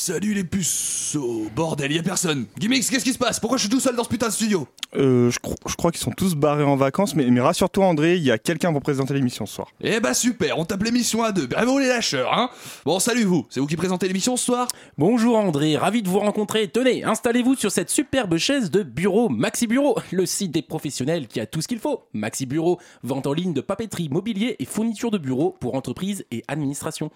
Salut les puceaux. Bordel, y a personne. Gimmicks, qu'est-ce qui se passe? Pourquoi je suis tout seul dans ce putain de studio? Euh, je, cro- je crois qu'ils sont tous barrés en vacances, mais, mais rassure-toi André, il y a quelqu'un pour présenter l'émission ce soir. Eh bah super, on tape l'émission à deux, bravo les lâcheurs, hein. Bon, salut vous, c'est vous qui présentez l'émission ce soir? Bonjour André, ravi de vous rencontrer. Tenez, installez-vous sur cette superbe chaise de bureau Maxi Bureau, le site des professionnels qui a tout ce qu'il faut. Maxi Bureau, vente en ligne de papeterie, mobilier et fourniture de bureaux pour entreprises et administration.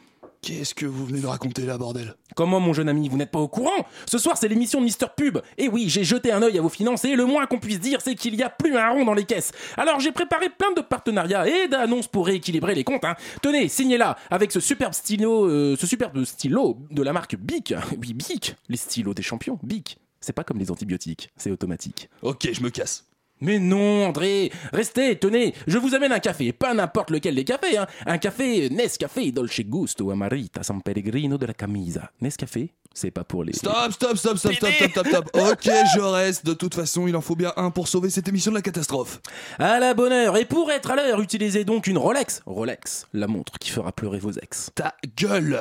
Qu'est-ce que vous venez de raconter là, bordel? Comment mon jeune ami, vous n'êtes pas au courant Ce soir c'est l'émission de Mister Pub. Et oui, j'ai jeté un œil à vos finances et le moins qu'on puisse dire c'est qu'il y a plus un rond dans les caisses. Alors j'ai préparé plein de partenariats et d'annonces pour rééquilibrer les comptes. hein. Tenez, signez-la avec ce superbe stylo, euh, ce superbe stylo de la marque Bic. Oui, Bic, les stylos des champions. Bic. C'est pas comme les antibiotiques, c'est automatique. Ok, je me casse. Mais non, André, restez, tenez, je vous amène un café, pas n'importe lequel des cafés, hein. Un café Nescafé Dolce Gusto Amarita San Pellegrino de la Camisa. Nescafé, c'est pas pour les. Stop, stop, stop, stop, stop, stop, stop, stop. Ok, je reste. De toute façon, il en faut bien un pour sauver cette émission de la catastrophe. À la bonne heure, et pour être à l'heure, utilisez donc une Rolex. Rolex, la montre qui fera pleurer vos ex. Ta gueule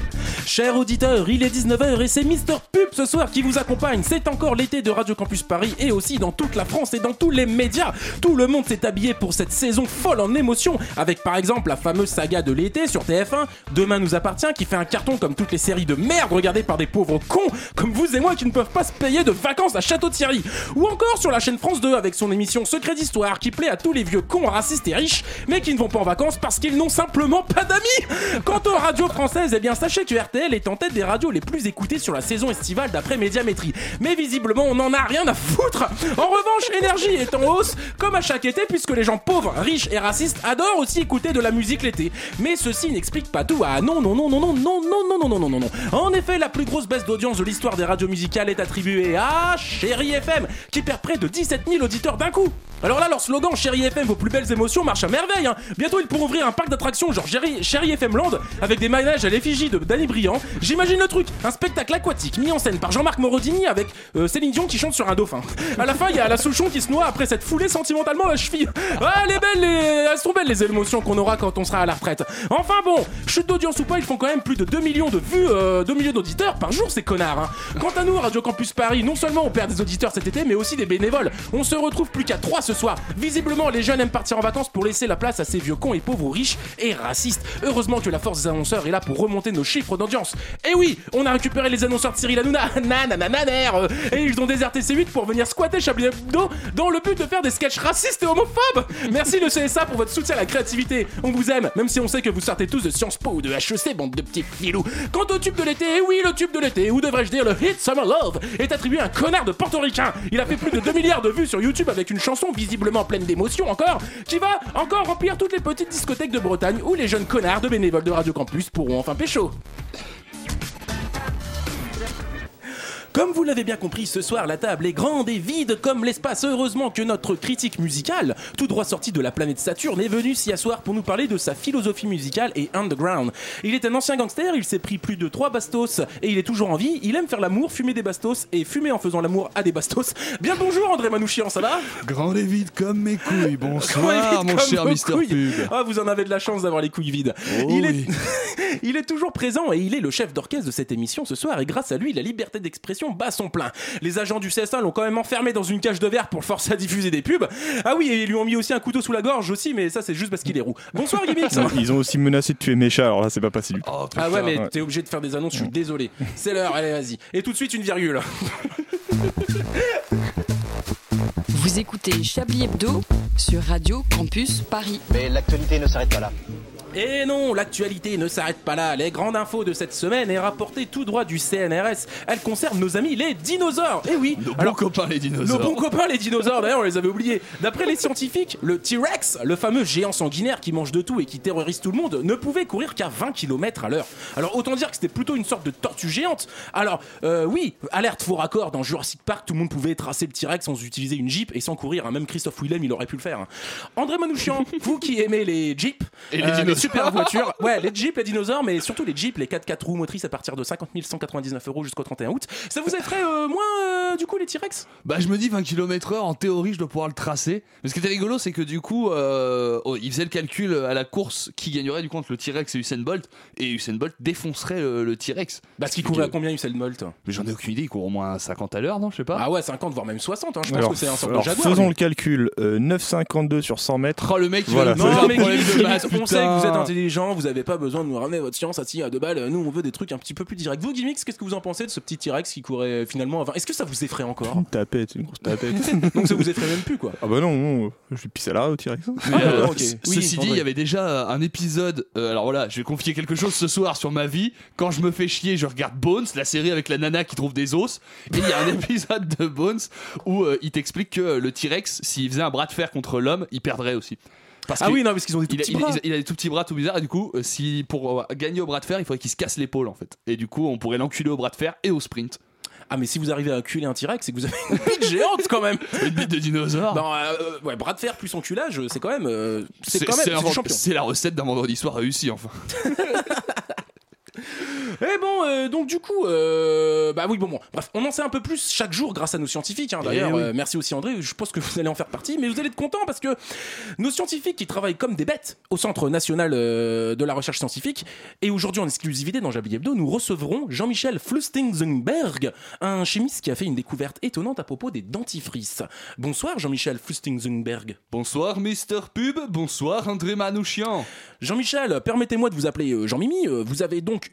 Chers auditeurs, il est 19h et c'est Mister Pub ce soir qui vous accompagne. C'est encore l'été de Radio Campus Paris et aussi dans toute la France et dans tous les médias. Tout le monde s'est habillé pour cette saison folle en émotions, avec par exemple la fameuse saga de l'été sur TF1, Demain nous appartient, qui fait un carton comme toutes les séries de merde regardées par des pauvres cons comme vous et moi qui ne peuvent pas se payer de vacances à Château-Thierry. Ou encore sur la chaîne France 2 avec son émission Secret d'Histoire qui plaît à tous les vieux cons racistes et riches, mais qui ne vont pas en vacances parce qu'ils n'ont simplement pas d'amis. Quant aux radios françaises, eh bien sachez que RTL est en tête des radios les plus écoutées sur la saison estivale d'après Médiamétrie. Mais visiblement, on n'en a rien à foutre. En revanche, Énergie est en hausse, comme à chaque été, puisque les gens pauvres, riches et racistes adorent aussi écouter de la musique l'été. Mais ceci n'explique pas tout. Ah non, non, non, non, non, non, non, non, non, non, non, non, non. En effet, la plus grosse baisse d'audience de l'histoire des radios musicales est attribuée à Chéri FM, qui perd près de 17 000 auditeurs d'un coup. Alors là, leur slogan Chéri FM, vos plus belles émotions marche à merveille. Hein. Bientôt, ils pourront ouvrir un parc d'attractions genre Chéri, Chéri FM Land avec des manèges à l'effigie de Danny Briand. J'imagine le truc, un spectacle aquatique mis en scène par Jean-Marc Morodini avec euh, Céline Dion qui chante sur un dauphin. À la fin, il y a la Souchon qui se noie après s'être foulé sentimentalement la cheville. Ah, les... elles sont belles les émotions qu'on aura quand on sera à la retraite. Enfin bon, chute d'audience ou pas, ils font quand même plus de 2 millions de vues, euh, 2 millions d'auditeurs par jour, ces connards. hein. Quant à nous, Radio Campus Paris, non seulement on perd des auditeurs cet été, mais aussi des bénévoles. On se retrouve plus qu'à 3 soir. Visiblement, les jeunes aiment partir en vacances pour laisser la place à ces vieux cons et pauvres riches et racistes. Heureusement que la force des annonceurs est là pour remonter nos chiffres d'audience. Et oui, on a récupéré les annonceurs de Cyril Hanouna, nananananer, et ils ont déserté C8 pour venir squatter Chablis Hebdo dans le but de faire des sketchs racistes et homophobes. Merci le CSA pour votre soutien à la créativité. On vous aime, même si on sait que vous sortez tous de Sciences Po ou de HEC, bande de petits filous. Quant au tube de l'été, eh oui, le tube de l'été, ou devrais-je dire le hit Summer Love, est attribué à un connard de portoricain. Il a fait plus de 2 milliards de vues sur YouTube avec une chanson visiblement pleine d'émotions encore, qui va encore remplir toutes les petites discothèques de Bretagne où les jeunes connards de bénévoles de Radio Campus pourront enfin pécho. Comme vous l'avez bien compris, ce soir, la table est grande et vide comme l'espace. Heureusement que notre critique musicale, tout droit sorti de la planète Saturne, est venu s'y asseoir pour nous parler de sa philosophie musicale et underground. Il est un ancien gangster, il s'est pris plus de 3 bastos et il est toujours en vie. Il aime faire l'amour, fumer des bastos et fumer en faisant l'amour à des bastos. Bien bonjour André Manouchian, ça va? Grand et vide comme mes couilles. Bonsoir, mon cher Mister. Pug. Ah, vous en avez de la chance d'avoir les couilles vides. Oh il, oui. est... il est toujours présent et il est le chef d'orchestre de cette émission ce soir. Et grâce à lui, la liberté d'expression bat son plein. Les agents du CSA l'ont quand même enfermé dans une cage de verre pour le forcer à diffuser des pubs. Ah oui, et ils lui ont mis aussi un couteau sous la gorge aussi, mais ça c'est juste parce qu'il est roux. Bonsoir Gimmicks Ils ont aussi menacé de tuer Mécha, alors là c'est pas facile du tout. Oh, Ah ouais, mais Ouais. t'es obligé de faire des annonces, je suis désolé. C'est l'heure, allez vas-y. Et tout de suite une virgule. Vous écoutez Chablis Hebdo sur Radio Campus Paris. Mais l'actualité ne s'arrête pas là. Et non, l'actualité ne s'arrête pas là. Les grandes infos de cette semaine est rapportée tout droit du CNRS. Elle concerne nos amis les dinosaures. Et oui, Nos alors bons copains les nos dinosaures. bons copains les dinosaures, d'ailleurs on les avait oubliés. D'après les scientifiques, le T-Rex, le fameux géant sanguinaire qui mange de tout et qui terrorise tout le monde, ne pouvait courir qu'à 20 km à l'heure. Alors autant dire que c'était plutôt une sorte de tortue géante. Alors euh, oui, alerte faux raccord dans Jurassic Park, tout le monde pouvait tracer le T-Rex sans utiliser une Jeep et sans courir. hein. Même Christophe Willem il aurait pu le faire. hein. André Manouchian, vous qui aimez les Jeeps Et les euh, dinosaures. Super voitures, ouais les Jeeps, les dinosaures, mais surtout les Jeeps, les 4x4 roues motrices à partir de 50 199 euros jusqu'au 31 août. Ça vous effraie euh, moins euh, du coup les T-Rex? Bah je me dis 20 km heure, en théorie je dois pouvoir le tracer. Mais ce qui était rigolo c'est que du coup, euh, oh, il faisait le calcul à la course qui gagnerait du coup entre le T-Rex et Usain Bolt. Et Usain Bolt défoncerait le, le T-Rex. Parce qu'il courait à combien Usain Bolt? Mais j'en ai aucune idée, il court au moins 50 à l'heure, non Je sais pas. Ah ouais, 50 voire même 60, hein. je pense Alors, que c'est un alors, de jaguar. faisons lui. le calcul. euh, 9,52 sur 100 mètres. Oh le mec, il Voilà, Non mais de maths, on sait que vous êtes intelligent, vous avez pas besoin de nous ramener votre science assis à deux balles. Nous on veut des trucs un petit peu plus directs. Vous Gimmicks, qu'est-ce que vous en pensez de ce petit T-Rex qui courait finalement à 20 Est-ce que ça vous effraie encore? Une tapette, une grosse tapette. Donc ça vous effraie même plus quoi. ah bah non, non, je vais pisser là au T-Rex. Euh, ok. c- Oui, Ceci dit, il y avait déjà un épisode. euh, alors voilà, je vais confier quelque chose ce soir sur ma vie. Quand je me fais chier, je regarde Bones, la série avec la nana qui trouve des os. Et il y a un épisode de Bones où euh, il t'explique que le T-Rex, s'il faisait un bras de fer contre l'homme, il perdrait aussi. Parce Ah que oui, non, parce qu'ils ont des tout il a, petits il bras. il a des tout petits bras tout bizarres et du coup euh, si pour euh, gagner au bras de fer il faudrait qu'il se casse l'épaule en fait. Et du coup on pourrait l'enculer au bras de fer et au sprint. Ah mais si vous arrivez à enculer un T-Rex, c'est que vous avez une bite géante quand même. une bite de dinosaure. Non, euh, ouais, bras de fer plus enculage, c'est quand même, euh, c'est quand même, c'est c'est la recette d'un vendredi soir réussi enfin Et bon, euh, donc du coup, euh, bah oui, bon, bon, bref, on en sait un peu plus chaque jour grâce à nos scientifiques. hein. D'ailleurs, Eh oui. euh, merci aussi André. Je pense que vous allez en faire partie, mais vous allez être content parce que nos scientifiques qui travaillent comme des bêtes au Centre national de la recherche scientifique et aujourd'hui en exclusivité dans Jabli Hebdo, nous recevrons Jean-Michel Flustingzenberg, un chimiste qui a fait une découverte étonnante à propos des dentifrices. Bonsoir Jean-Michel Flustingzenberg. bonsoir Mister Pub bonsoir André Manouchian Jean-Michel, permettez-moi de vous appeler Jean-Mimi. Vous avez donc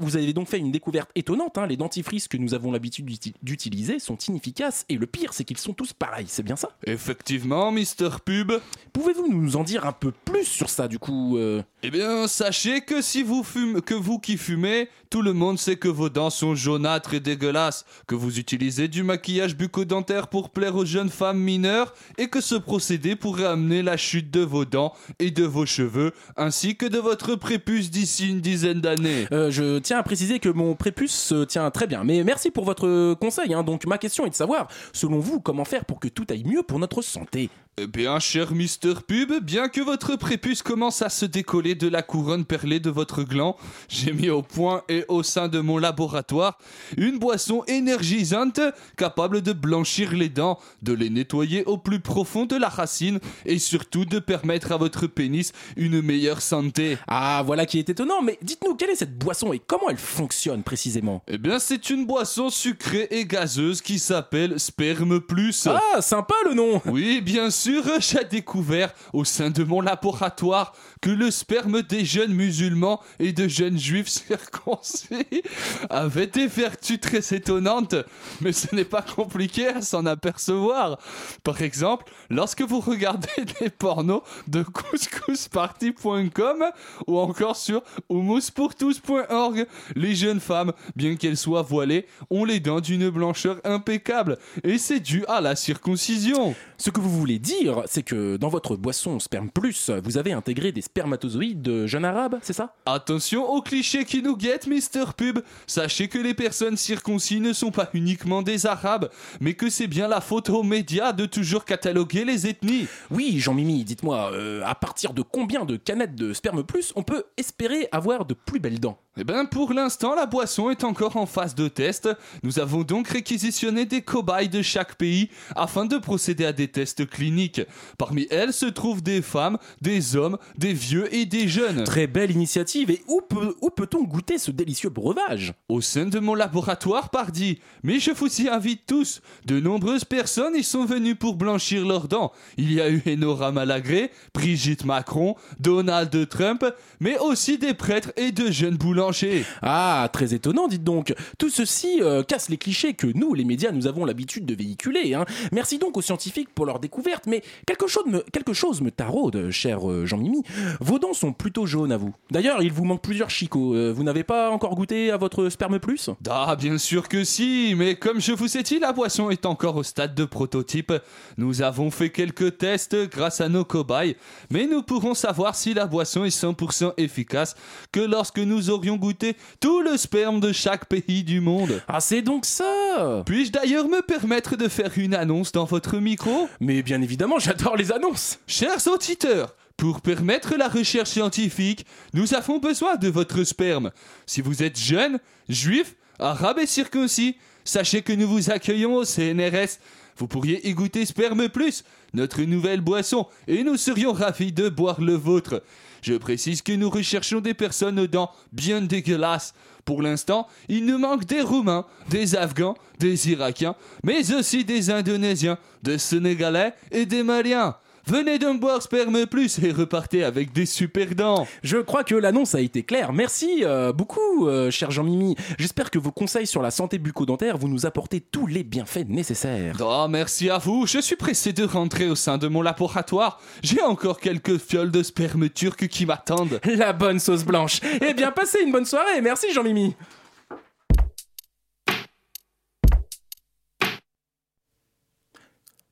vous avez donc fait une découverte étonnante. hein. Les dentifrices que nous avons l'habitude d'uti- d'utiliser sont inefficaces et le pire, c'est qu'ils sont tous pareils. C'est bien ça? Effectivement Mister Pub Pouvez-vous nous en dire un peu plus sur ça, du coup euh? Eh bien, sachez que si vous fumez, que vous qui fumez, tout le monde sait que vos dents sont jaunâtres et dégueulasses, que vous utilisez du maquillage bucco-dentaire pour plaire aux jeunes femmes mineures, et que ce procédé pourrait amener la chute de vos dents et de vos cheveux, ainsi que de votre prépuce d'ici une dizaine d'années. Euh, je tiens à préciser que mon prépuce se tient très bien. Mais merci pour votre conseil. hein. Donc ma question est de savoir, selon vous, comment faire pour que tout aille mieux pour notre santé? Eh bien, cher Mister Pub, bien que votre prépuce commence à se décoller de la couronne perlée de votre gland, j'ai mis au point et au sein de mon laboratoire une boisson énergisante capable de blanchir les dents, de les nettoyer au plus profond de la racine et surtout de permettre à votre pénis une meilleure santé. Ah, voilà qui est étonnant. Mais dites-nous, quelle est cette boisson et comment elle fonctionne précisément? Eh bien, c'est une boisson sucrée et gazeuse qui s'appelle Sperme Plus. Ah, sympa le nom Oui, bien sûr, j'ai découvert au sein de mon laboratoire que le sperme des jeunes musulmans et de jeunes juifs circoncis avait des vertus très étonnantes, mais ce n'est pas compliqué à s'en apercevoir. Par exemple, lorsque vous regardez des pornos de couscousparty.com ou encore sur humuspourtous.org, les jeunes femmes, bien qu'elles soient voilées, ont les dents d'une blancheur impeccable, et c'est dû à la circoncision. Ce que vous voulez dire, c'est que dans votre boisson Sperme Plus, vous avez intégré des spermatozoïdes de jeunes arabes, c'est ça? Attention aux clichés qui nous guettent, Mister Pub. Sachez que les personnes circoncis ne sont pas uniquement des Arabes, mais que c'est bien la faute aux médias de toujours cataloguer les ethnies. Oui, Jean-Mimi, dites-moi, euh, à partir de combien de canettes de Sperme Plus on peut espérer avoir de plus belles dents? Eh ben, pour l'instant, la boisson est encore en phase de test. Nous avons donc réquisitionné des cobayes de chaque pays afin de procéder à des tests cliniques. Parmi elles se trouvent des femmes, des hommes, des vieux et des jeunes. Très belle initiative, et où, peut, où peut-on goûter ce délicieux breuvage? Au sein de mon laboratoire, pardi. Mais je vous y invite tous. De nombreuses personnes y sont venues pour blanchir leurs dents. Il y a eu Enora Malagré, Brigitte Macron, Donald Trump, mais aussi des prêtres et de jeunes boulangers. Ah, très étonnant, dites donc. Tout ceci euh, casse les clichés que nous, les médias, nous avons l'habitude de véhiculer. hein. Merci donc aux scientifiques pour leur découverte, mais quelque chose me, quelque chose me taraude, cher euh, Jean-Mimi. Vos dents sont plutôt jaunes à vous. D'ailleurs, il vous manque plusieurs chicots. Euh, vous n'avez pas encore goûté à votre sperme plus? Ah, bien sûr que si, mais comme je vous ai dit, la boisson est encore au stade de prototype. Nous avons fait quelques tests grâce à nos cobayes, mais nous pourrons savoir si la boisson est 100% efficace que lorsque nous aurions goûté tout le sperme de chaque pays du monde. Ah, c'est donc ça Puis-je d'ailleurs me permettre de faire une annonce dans votre micro? Mais bien évidemment, j'adore les annonces Chers auditeurs, pour permettre la recherche scientifique, nous avons besoin de votre sperme. Si vous êtes jeune, juif, arabe et circoncis, sachez que nous vous accueillons au CNRS. Vous pourriez y goûter Sperme Plus, notre nouvelle boisson, et nous serions ravis de boire le vôtre. Je précise que nous recherchons des personnes aux dents bien dégueulasses. Pour l'instant, il nous manque des Roumains, des Afghans, des Irakiens, mais aussi des Indonésiens, des Sénégalais et des Maliens. Venez donc boire Sperme Plus et repartez avec des super dents. Je crois que l'annonce a été claire. Merci euh, beaucoup, euh, cher Jean-Mimi. J'espère que vos conseils sur la santé bucco-dentaire vous nous apportez tous les bienfaits nécessaires. Oh, merci à vous. Je suis pressé de rentrer au sein de mon laboratoire. J'ai encore quelques fioles de sperme turc qui m'attendent. La bonne sauce blanche. Eh bien, passez une bonne soirée. Merci, Jean-Mimi.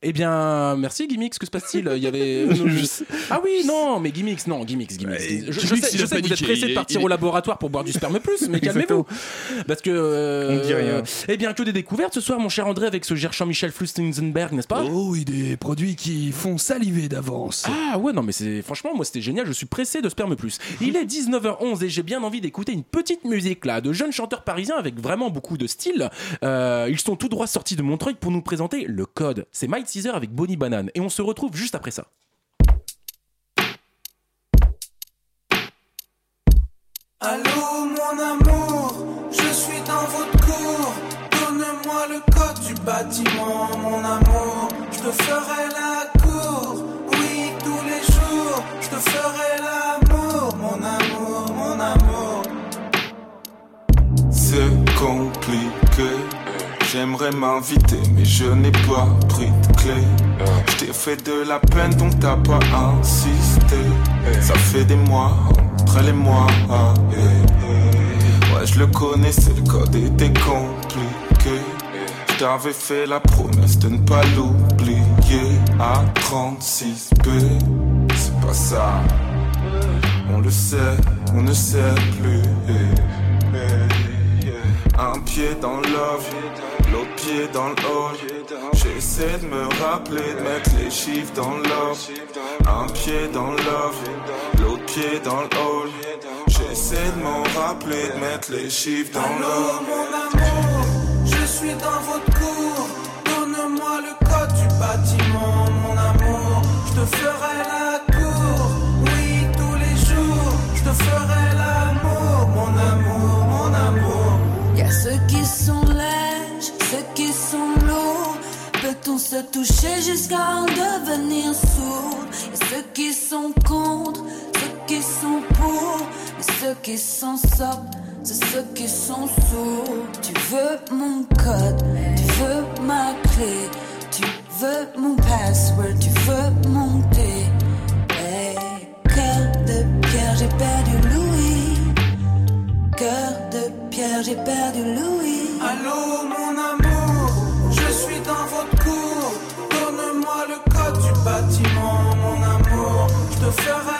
Eh bien, merci Gimmicks, que se passe-t-il? Il y avait. ah oui, non, mais Gimmicks, non, Gimmicks, Gimmicks. Je, sais, je que vous êtes pressé de partir au laboratoire pour boire du sperme plus, mais calmez-vous. Parce que. euh, On dit rien. Eh bien, que des découvertes ce soir, mon cher André, avec ce gerchant Michel Flustenzenberg, n'est-ce pas? Oh oui, des produits qui font saliver d'avance. Ah ouais, non, mais c'est franchement, moi c'était génial, je suis pressé de sperme plus. Il est 19h11 et j'ai bien envie d'écouter une petite musique là, de jeunes chanteurs parisiens avec vraiment beaucoup de style. Euh, ils sont tout droit sortis de Montreuil pour nous présenter le code. C'est Mike Caesar avec Bonnie Banane et on se retrouve juste après ça. Allô mon amour, je suis dans votre cour. Donne-moi le code du bâtiment, mon amour. Je te ferai la cour, oui tous les jours. Je te ferai l'amour, mon amour, mon amour. C'est compliqué. J'aimerais m'inviter, mais je n'ai pas pris de clé. Je t'ai fait de la peine, donc t'as pas insisté. Ça fait des mois, entre les mois. ah, eh. Ouais, je le connais, c'est le code était compliqué. Je t'avais fait la promesse de ne pas l'oublier. À 36B, c'est pas ça. On le sait, on ne sait plus. Un pied dans l'off, l'autre pied dans le. J'essaie de me rappeler de mettre les chiffres dans l'off. Un pied dans l'off, l'autre pied dans le. J'essaie de m'en rappeler de mettre les chiffres dans l'off. mon amour, je suis dans votre cour. Donne-moi le code du bâtiment, mon amour. Je te ferai la cour, oui tous les jours. Je te ferai l'amour, mon amour, ceux qui sont lèges, ceux qui sont lourds. Peut-on se toucher jusqu'à en devenir sourd? A ceux qui sont contre, ceux qui sont pour. Et ceux qui s'en sortent, c'est ceux qui sont sourds. Tu veux mon code, tu veux ma clé. Tu veux mon password, tu veux monter. Hey, cœur j'ai perdu j'ai perdu Louis. Allô mon amour, je suis dans votre cour. Donne-moi le code du bâtiment, mon amour. Je te ferai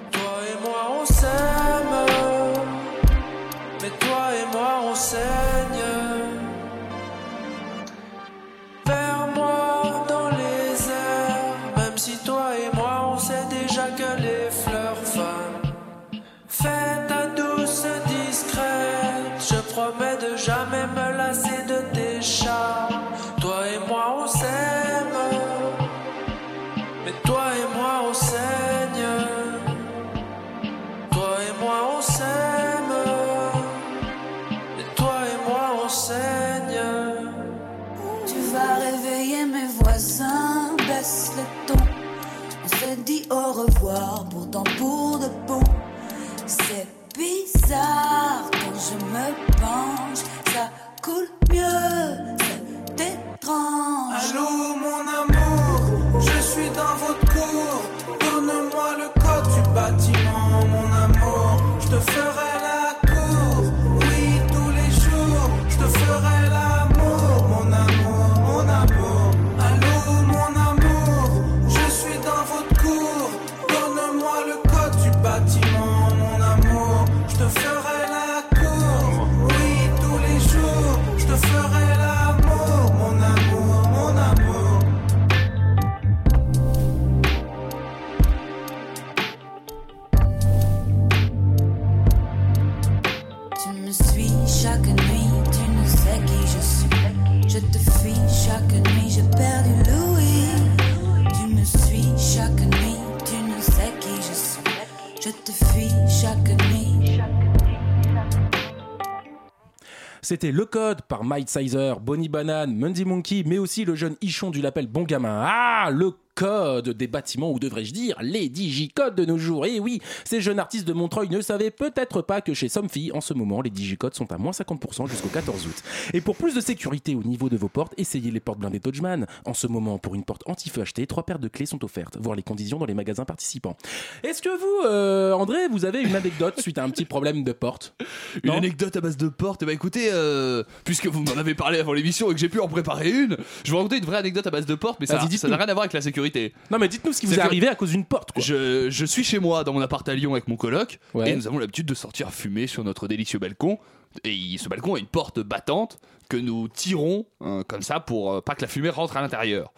Le Code par Mike Sizer, Bonnie Banane, Mundy Monkey, mais aussi le jeune Ichon du label Bon Gamin. Ah, le code des bâtiments, ou devrais-je dire, les digicodes de nos jours. Et oui, ces jeunes artistes de Montreuil ne savaient peut-être pas que chez Somfy, en ce moment, les digicodes sont à moins 50% jusqu'au 14 août. Et pour plus de sécurité au niveau de vos portes, essayez les portes blindées Dodgeman. En ce moment, pour une porte anti-feu achetée, trois paires de clés sont offertes. Voir les conditions dans les magasins participants. Est-ce que vous, euh, André, vous avez une anecdote suite à un petit problème de porte? Une anecdote à base de porte? Bah écoutez, euh, puisque vous m'en avez parlé avant l'émission et que j'ai pu en préparer une, je vais vous raconter une vraie anecdote à base de porte, mais ça n'a rien à voir avec la sécurité. Non, mais dites-nous ce qui vous est arrivé à cause d'une porte, quoi. Je, je suis chez moi dans mon appart à Lyon avec mon coloc Ouais. et nous avons l'habitude de sortir fumer sur notre délicieux balcon. Et il- ce balcon a une porte battante que nous tirons euh, comme ça pour euh, pas que la fumée rentre à l'intérieur.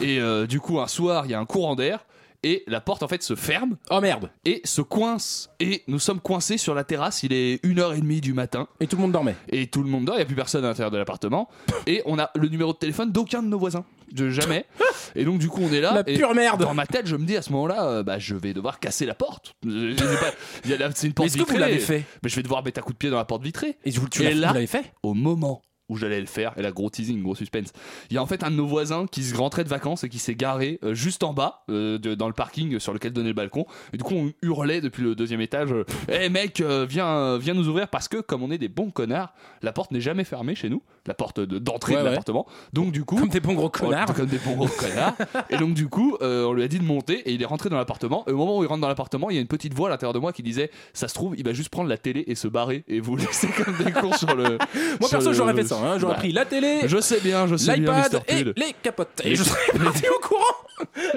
Et euh, du coup, un soir, il y a un courant d'air et la porte en fait se ferme Oh merde et se coince. Et nous sommes coincés sur la terrasse. Il est 1h30 du matin Et tout le monde dormait. et tout le monde dort. Il n'y a plus personne à l'intérieur de l'appartement. Et on a le numéro de téléphone d'aucun de nos voisins. De jamais. Et donc, du coup, on est là. La et pure merde. Dans ma tête, je me dis à ce moment-là, euh, bah, je vais devoir casser la porte. Je- je sais pas, il y a la- C'est une porte Est-ce que vous vitrée. l'avez fait Mais je vais devoir mettre un coup de pied dans la porte vitrée. Et vous, tu Et l'as- là- vous l'avez fait Au moment où j'allais le faire, et là, gros teasing, gros suspense, il y a en fait un de nos voisins qui se rentrait de vacances et qui s'est garé euh, juste en bas, euh, de- dans le parking sur lequel donnait le balcon. Et du coup, on hurlait depuis le deuxième étage Hé mec, euh, viens, euh, viens nous ouvrir parce que, comme on est des bons connards, la porte n'est jamais fermée chez nous, la porte de- d'entrée Ouais, de ouais. l'appartement. Donc, du coup. Comme des bons gros connards. Oh, Comme des bons gros connards. Et donc, du coup, euh, on lui a dit de monter et il est rentré dans l'appartement. Et au moment où il rentre dans l'appartement, il y a une petite voix à l'intérieur de moi qui disait Ça se trouve, il va juste prendre la télé et se barrer et vous laisser comme des cons sur le. Moi sur perso j'aurais fait ça, hein. j'aurais Bah, pris la télé, Je sais bien, je sais bien, l'iPad et les capotes. Et je serais parti au courant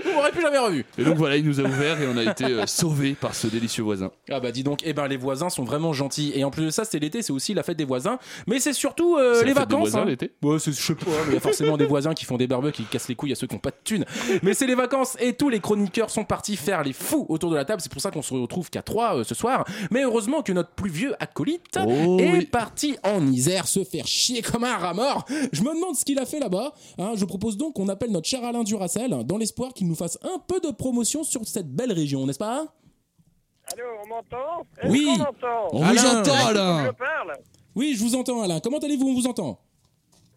Vous m'aurez plus jamais revu Et donc voilà, il nous a ouvert et on a été euh, sauvés par ce délicieux voisin. Ah bah dis donc, eh ben les voisins sont vraiment gentils. Et en plus de ça, c'est l'été, c'est aussi la fête des voisins. Mais c'est surtout euh, les la fête des vacances. voisins, hein. l'été Ouais, c'est- je sais pas, mais il y a forcément des voisins qui font des barbecues, qui cassent les couilles à ceux qui n'ont pas de thunes. Mais c'est les vacances et tous les chroniqueurs sont partis faire les fous autour de la table. C'est pour ça qu'on se retrouve qu'à trois euh, ce soir. Mais heureusement que notre plus vieux acolyte Oh est oui. parti en Isère se faire chier comme un rat mort. Je me demande ce qu'il a fait là-bas. hein. Je propose donc qu'on appelle notre cher Alain Duracel dans l'espoir qu'il nous fasse un peu de promotion sur cette belle région, n'est-ce pas? Allô, on m'entend? Oui. qu'on m'entend On vous Alain. entend, Alain Je parle? Oui, je vous entends Alain. Comment allez-vous? On vous entend.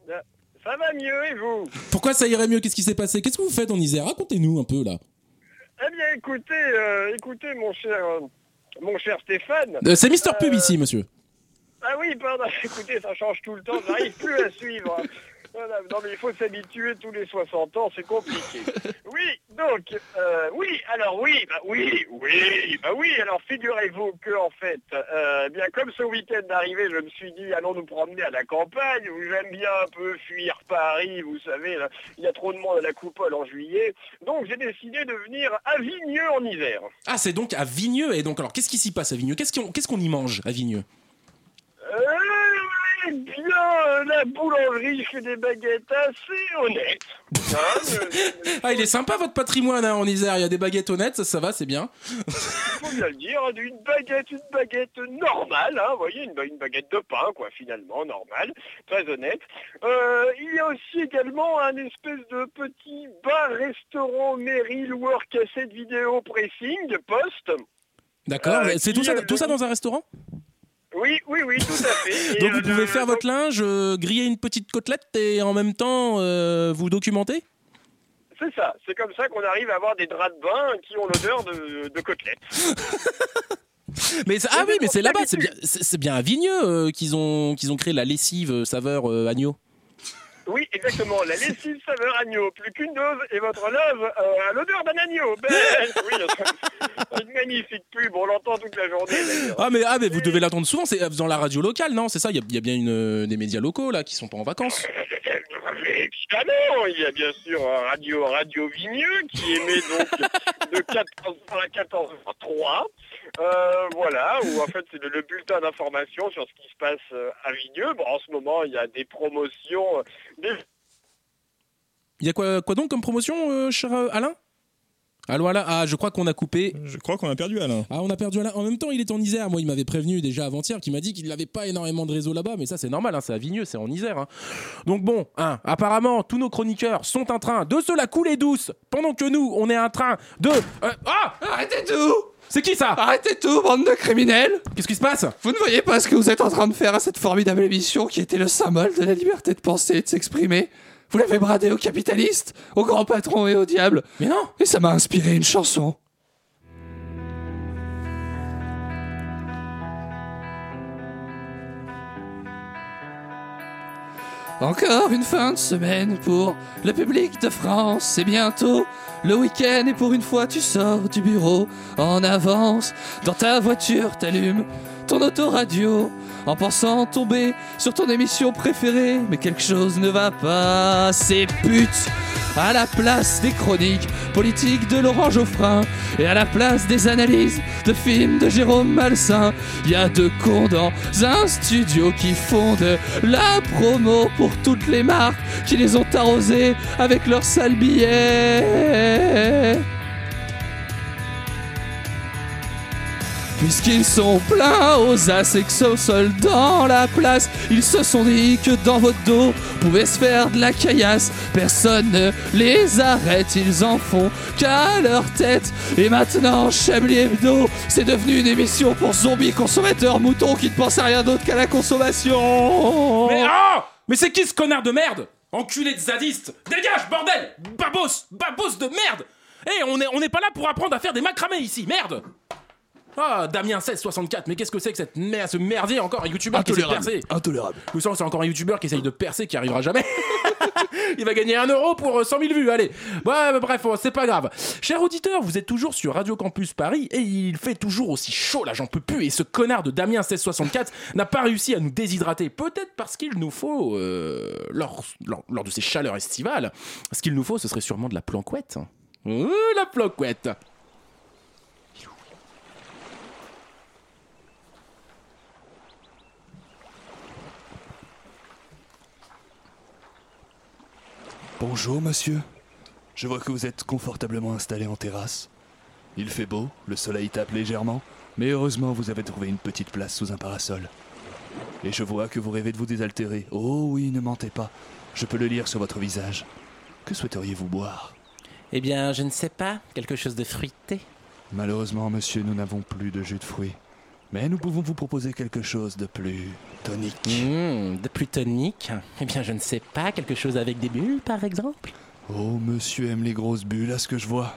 Euh, Ça va mieux et vous? Pourquoi ça irait mieux? Qu'est-ce qui s'est passé? Qu'est-ce que vous faites en Isère? Racontez-nous un peu là. Eh bien écoutez, euh, écoutez mon cher, euh, mon cher Stéphane. Euh, c'est Mister Pub ici, monsieur. Ah oui, pardon, écoutez, ça change tout le temps, j'arrive plus à suivre. Non mais il faut s'habituer tous les 60 ans, c'est compliqué. Oui, donc, euh, oui, alors oui, bah oui, oui, bah oui, alors figurez-vous que en fait, euh, bien comme ce week-end d'arrivée, je me suis dit allons nous promener à la campagne, où j'aime bien un peu fuir Paris, vous savez, il y a trop de monde à la coupole en juillet, donc j'ai décidé de venir à Vigneux en hiver. Ah, c'est donc à Vigneux. Et donc, alors, qu'est-ce qui s'y passe à Vigneux? Qu'est-ce qu'on y mange à Vigneux? Euh, Eh bien, la boulangerie fait des baguettes assez honnêtes. Hein, Ah, il est sympa votre patrimoine hein, en Isère. Il y a des baguettes honnêtes, ça, ça va, c'est bien. Il faut bien le dire, hein, une baguette, une baguette normale, hein, vous voyez, une, ba- une baguette de pain, quoi, finalement, normale, très honnête. Euh, il y a aussi également un espèce de petit bar-restaurant Merrill Work Cassette Vidéo Pressing de poste. D'accord. Euh, c'est tout ça, tout ça dans un restaurant? Oui, oui, oui, tout à fait. Et, Donc euh, vous pouvez le- faire votre linge, euh, griller une petite côtelette et en même temps euh, vous documenter? C'est ça, c'est comme ça qu'on arrive à avoir des draps de bain qui ont l'odeur de, de côtelettes. Mais ah oui, mais c'est là-bas, c'est bien, c'est bien à Vigneux euh, qu'ils ont qu'ils ont créé la lessive euh, saveur euh, agneau. Oui, exactement, la lessive saveur agneau, plus qu'une dose et votre love euh, a l'odeur d'un agneau. Ben, oui, magnifique pub, on l'entend toute la journée. Ah mais ah mais vous devez l'attendre souvent, c'est dans la radio locale, non? C'est ça, il y, a- il y a bien une, euh, des médias locaux là qui sont pas en vacances. Il y a bien sûr euh, Radio Radio Vigneux qui émet donc de 14h à 14h03. Euh, voilà, où en fait c'est le, le bulletin d'information sur ce qui se passe euh, à Vigneux. Bon, en ce moment, il y a des promotions, euh, des Il y a quoi quoi donc comme promotion, euh, cher euh, Alain? Allô Alain Ah, je crois qu'on a coupé. Je crois qu'on a perdu Alain. Ah, on a perdu Alain. En même temps, il est en Isère. Moi, il m'avait prévenu déjà avant-hier, qu'il m'a dit qu'il n'avait pas énormément de réseau là-bas, mais ça, c'est normal. hein, c'est à Vigneux, c'est en Isère. hein. Donc bon, hein, apparemment, tous nos chroniqueurs sont en train de se la couler douce, pendant que nous, on est en train de. euh, ah Arrêtez tout C'est qui ça? Arrêtez tout, bande de criminels Qu'est-ce qui se passe? Vous ne voyez pas ce que vous êtes en train de faire à cette formidable émission qui était le symbole de la liberté de penser et de s'exprimer? Vous l'avez bradé aux capitalistes, aux grands patrons et au diable Mais non Et ça m'a inspiré une chanson. Encore une fin de semaine pour le public de France, c'est bientôt le week-end et pour une fois tu sors du bureau en avance. Dans ta voiture t'allumes ton autoradio en pensant tomber sur ton émission préférée. Mais quelque chose ne va pas, ces putes à la place des chroniques politiques de Laurent Geoffrin et à la place des analyses de films de Jérôme Malsain, il y a deux cons dans un studio qui font de la promo pour toutes les marques qui les ont arrosés avec leurs sales billets. Puisqu'ils sont pleins aux as et que ce sol dans la place, ils se sont dit que dans votre dos pouvait se faire de la caillasse. Personne ne les arrête, ils en font qu'à leur tête. Et maintenant, Chablis Hebdo, c'est devenu une émission pour zombies consommateurs moutons qui ne pensent à rien d'autre qu'à la consommation. Mais ah Mais c'est qui ce connard de merde? Enculé de zadiste Dégage, bordel Babos Babos de merde Eh, on est, on n'est pas là pour apprendre à faire des macramés ici, merde Ah, Damien 1664, mais qu'est-ce que c'est que cette merde, ce merdier encore, un youtubeur qui essaie de percer Intolérable. Vous savez, c'est encore un youtubeur qui essaye de percer, qui arrivera jamais. Il va gagner un euro pour euh, 100 000 vues, allez. Ouais, mais bref, oh, c'est pas grave. Cher auditeur, vous êtes toujours sur Radio Campus Paris et il fait toujours aussi chaud, là, j'en peux plus. Et ce connard de Damien 1664 n'a pas réussi à nous déshydrater. Peut-être parce qu'il nous faut, euh, lors, lors, lors de ces chaleurs estivales, ce qu'il nous faut, ce serait sûrement de la planquette. Euh, la planquette. Bonjour monsieur. Je vois que vous êtes confortablement installé en terrasse. Il fait beau, le soleil tape légèrement, mais heureusement vous avez trouvé une petite place sous un parasol. Et je vois que vous rêvez de vous désaltérer. Oh oui, ne mentez pas. Je peux le lire sur votre visage. Que souhaiteriez-vous boire? Eh bien, je ne sais pas, quelque chose de fruité? Malheureusement, monsieur, nous n'avons plus de jus de fruits. Mais nous pouvons vous proposer quelque chose de plus tonique. Mmh, de plus tonique Eh bien, je ne sais pas, quelque chose avec des bulles, par exemple Oh, monsieur aime les grosses bulles, à ce que je vois.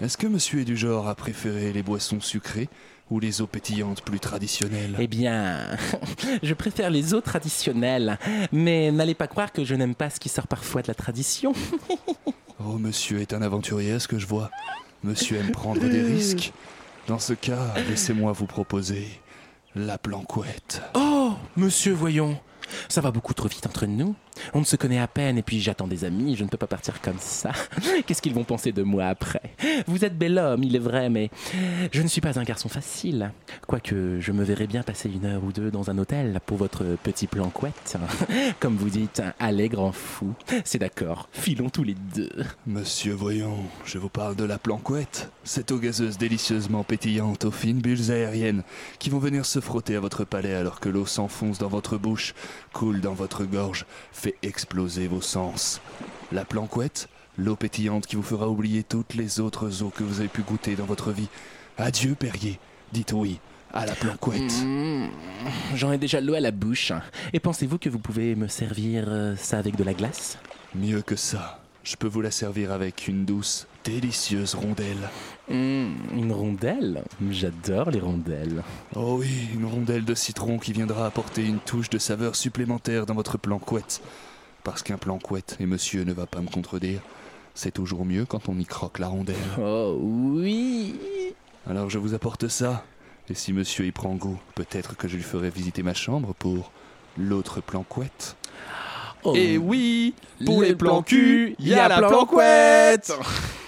Est-ce que monsieur est du genre à préférer les boissons sucrées ou les eaux pétillantes plus traditionnelles? Eh bien, je préfère les eaux traditionnelles. Mais n'allez pas croire que je n'aime pas ce qui sort parfois de la tradition. Oh, monsieur est un aventurier, à ce que je vois. Monsieur aime prendre des risques. Dans ce cas, laissez-moi vous proposer la planquette. Oh, monsieur, voyons. Ça va beaucoup trop vite entre nous. On ne se connaît à peine et puis j'attends des amis, je ne peux pas partir comme ça. Qu'est-ce qu'ils vont penser de moi après? Vous êtes bel homme, il est vrai, mais je ne suis pas un garçon facile. Quoique je me verrais bien passer une heure ou deux dans un hôtel pour votre petit plan couette. Comme vous dites, allez grand fou. C'est d'accord, filons tous les deux. Monsieur, voyons, je vous parle de la planquette. Cette eau gazeuse délicieusement pétillante aux fines bulles aériennes qui vont venir se frotter à votre palais alors que l'eau s'enfonce dans votre bouche, coule dans votre gorge, fait exploser vos sens. La planquette, l'eau pétillante qui vous fera oublier toutes les autres eaux que vous avez pu goûter dans votre vie. Adieu, Perrier. Dites oui à la planquette. Mmh, J'en ai déjà l'eau à la bouche. Et pensez-vous que vous pouvez me servir euh, ça avec de la glace? Mieux que ça, je peux vous la servir avec une douce, délicieuse rondelle. Mmh, Une rondelle J'adore les rondelles. Oh oui, une rondelle de citron qui viendra apporter une touche de saveur supplémentaire dans votre planquette. Parce qu'un planquette, et monsieur ne va pas me contredire, c'est toujours mieux quand on y croque la rondelle. Oh oui Alors je vous apporte ça. Et si monsieur y prend goût, peut-être que je lui ferai visiter ma chambre pour l'autre planquette. Oh. Et oui, Pour les plans cul, y a la planquette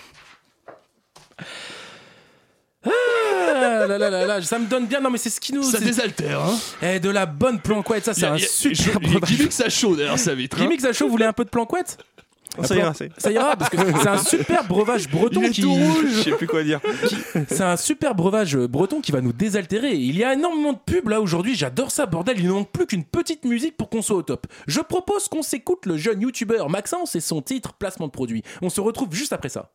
Ah là là là là, ça me donne bien. Non, mais c'est ce qui nous. Ça désaltère, hein Eh, de la bonne planquette, ça, c'est un super Il breuvage. gimmick ça chaud d'ailleurs, ça vitre. hein. Gimmick, ça chaud, vous voulez un peu de planquette Ça ira. Ça ira, parce que c'est un super breuvage breton Il est qui. tout rouge. Je sais plus quoi dire. C'est un super breuvage breton qui va nous désaltérer. Il y a énormément de pubs là aujourd'hui, j'adore ça, bordel. Il ne manque plus qu'une petite musique pour qu'on soit au top. Je propose qu'on s'écoute le jeune youtubeur Maxence et son titre Placement de produit. On se retrouve juste après ça.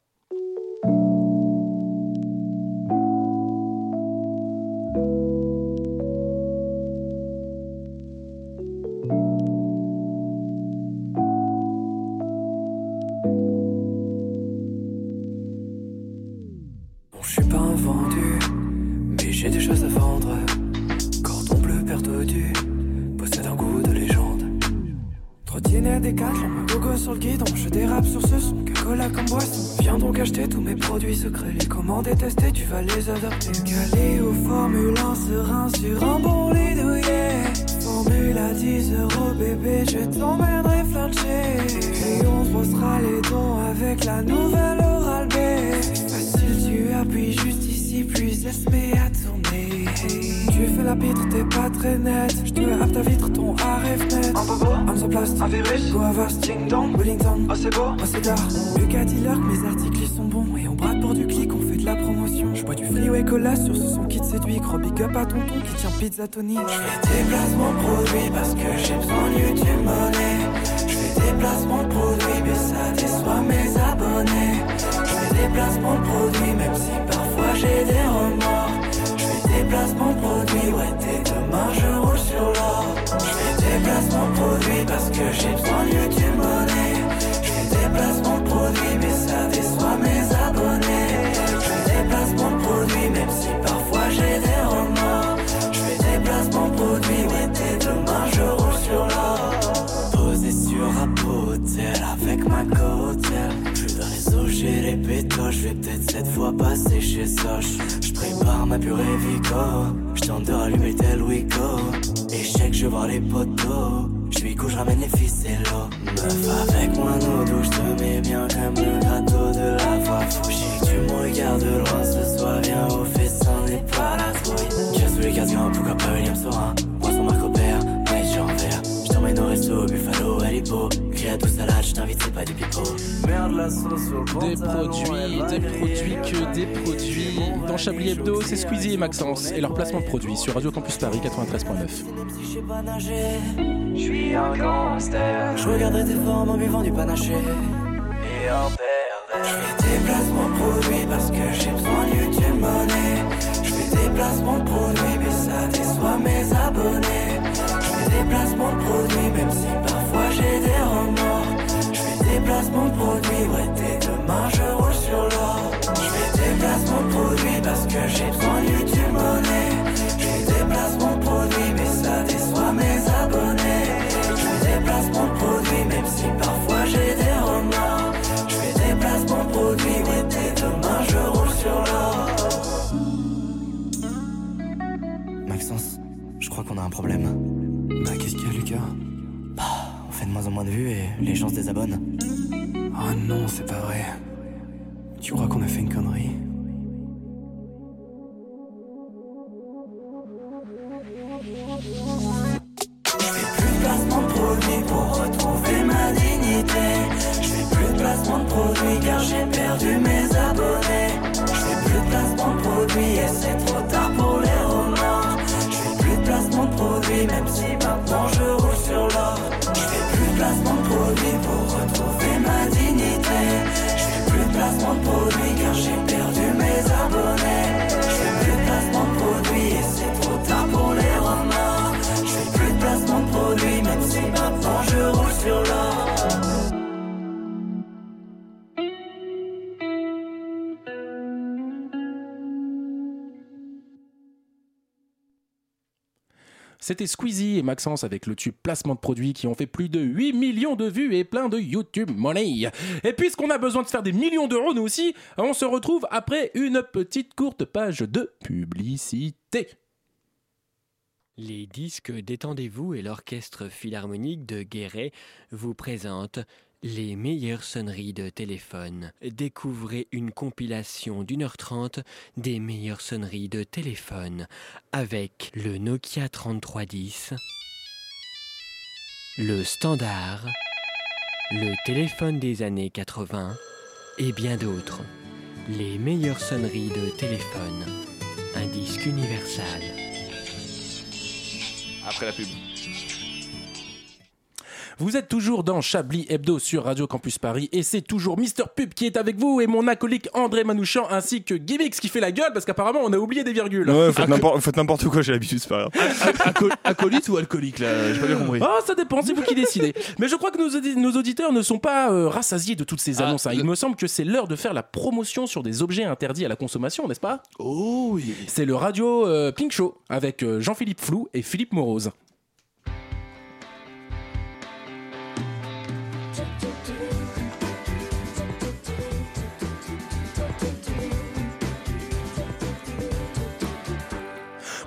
Potel avec ma côtelle. Plus de réseau, j'ai les pétoches. Je vais peut-être cette fois passer chez Soch. Je prépare ma purée Vico. Je tente de rallumer tel Wico. Échec, je vois les poteaux. Je suis je ramène les ficellos. Meuf avec moi, nos douches, te mets bien comme le gâteau de la voix fouchée. Tu me regardes de loin ce soir, viens au festin, n'est pas la trouille. J'ai sous les casinos, pourquoi pas William Sorin. Poisson Marco Père, mais je vert. Je t'emmène au resto, Buffalo. Crie à tout salade, je t'invite, c'est pas du pipeau. Merde la sauce le Des produits, des produits que des produits. Dans Chablis Hebdo, c'est Squeezie et Maxence et leur placement de produits sur Radio Campus Paris 93.9. Je suis un gangster. Je regarderai tes formes en buvant du panaché. Et en. Je fais des placements de produits parce que j'ai besoin de YouTube monnaie. Je fais des placements de produits, mais ça déçoit mes abonnés. Placements de produits, même si parfois j'ai des remords. Je fais des placements de produits, ouais, dès demain je roule sur l'or. Je fais des placements de produits parce que j'ai besoin YouTube monnaie. Je fais des placements de produits, mais ça déçoit mes abonnés. Je fais des placements de produits, même si parfois j'ai des remords. Je fais des placements de produits, ouais, dès demain je roule sur l'or. Maxence, je crois qu'on a un problème. Bah, qu'est-ce qu'il y a, Lucas Bah, on fait moins en moins de vues et les gens se désabonnent. Oh non, c'est pas vrai. Tu crois qu'on a fait une connerie plus de placement de produit pour retrouver ma dignité. Je fais plus de placement de produit car j'ai perdu mes abonnés. Je fais plus de placement de produit et c'est trop C'était Squeezie et Maxence avec le tube placement de produits qui ont fait plus de 8 millions de vues et plein de YouTube money. Et puisqu'on a besoin de faire des millions d'euros nous aussi, on se retrouve après une petite courte page de publicité. Les disques Détendez-vous et l'orchestre philharmonique de Guéret vous présentent les meilleures sonneries de téléphone. Découvrez une compilation d'une heure trente des meilleures sonneries de téléphone avec le Nokia 3310, le Standard, le téléphone des années 80 et bien d'autres. Les meilleures sonneries de téléphone. Un disque universal. Après la pub. Vous êtes toujours dans Chablis Hebdo sur Radio Campus Paris et c'est toujours Mister Pub qui est avec vous et mon acolyte André Manouchian ainsi que Gimmix qui fait la gueule parce qu'apparemment on a oublié des virgules. Ouais, faites n'importe quoi, j'ai l'habitude, c'est pas grave. Aco- acolyte ou alcoolique là J'ai pas bien compris. Ah, ça dépend, c'est vous qui décidez. Mais je crois que nos, audi- nos auditeurs ne sont pas euh, rassasiés de toutes ces Ah, annonces. hein. Il me semble que c'est l'heure de faire la promotion sur des objets interdits à la consommation, n'est-ce pas? Oh oui. C'est le radio euh, Pink Show avec euh, Jean-Philippe Flou et Philippe Morose.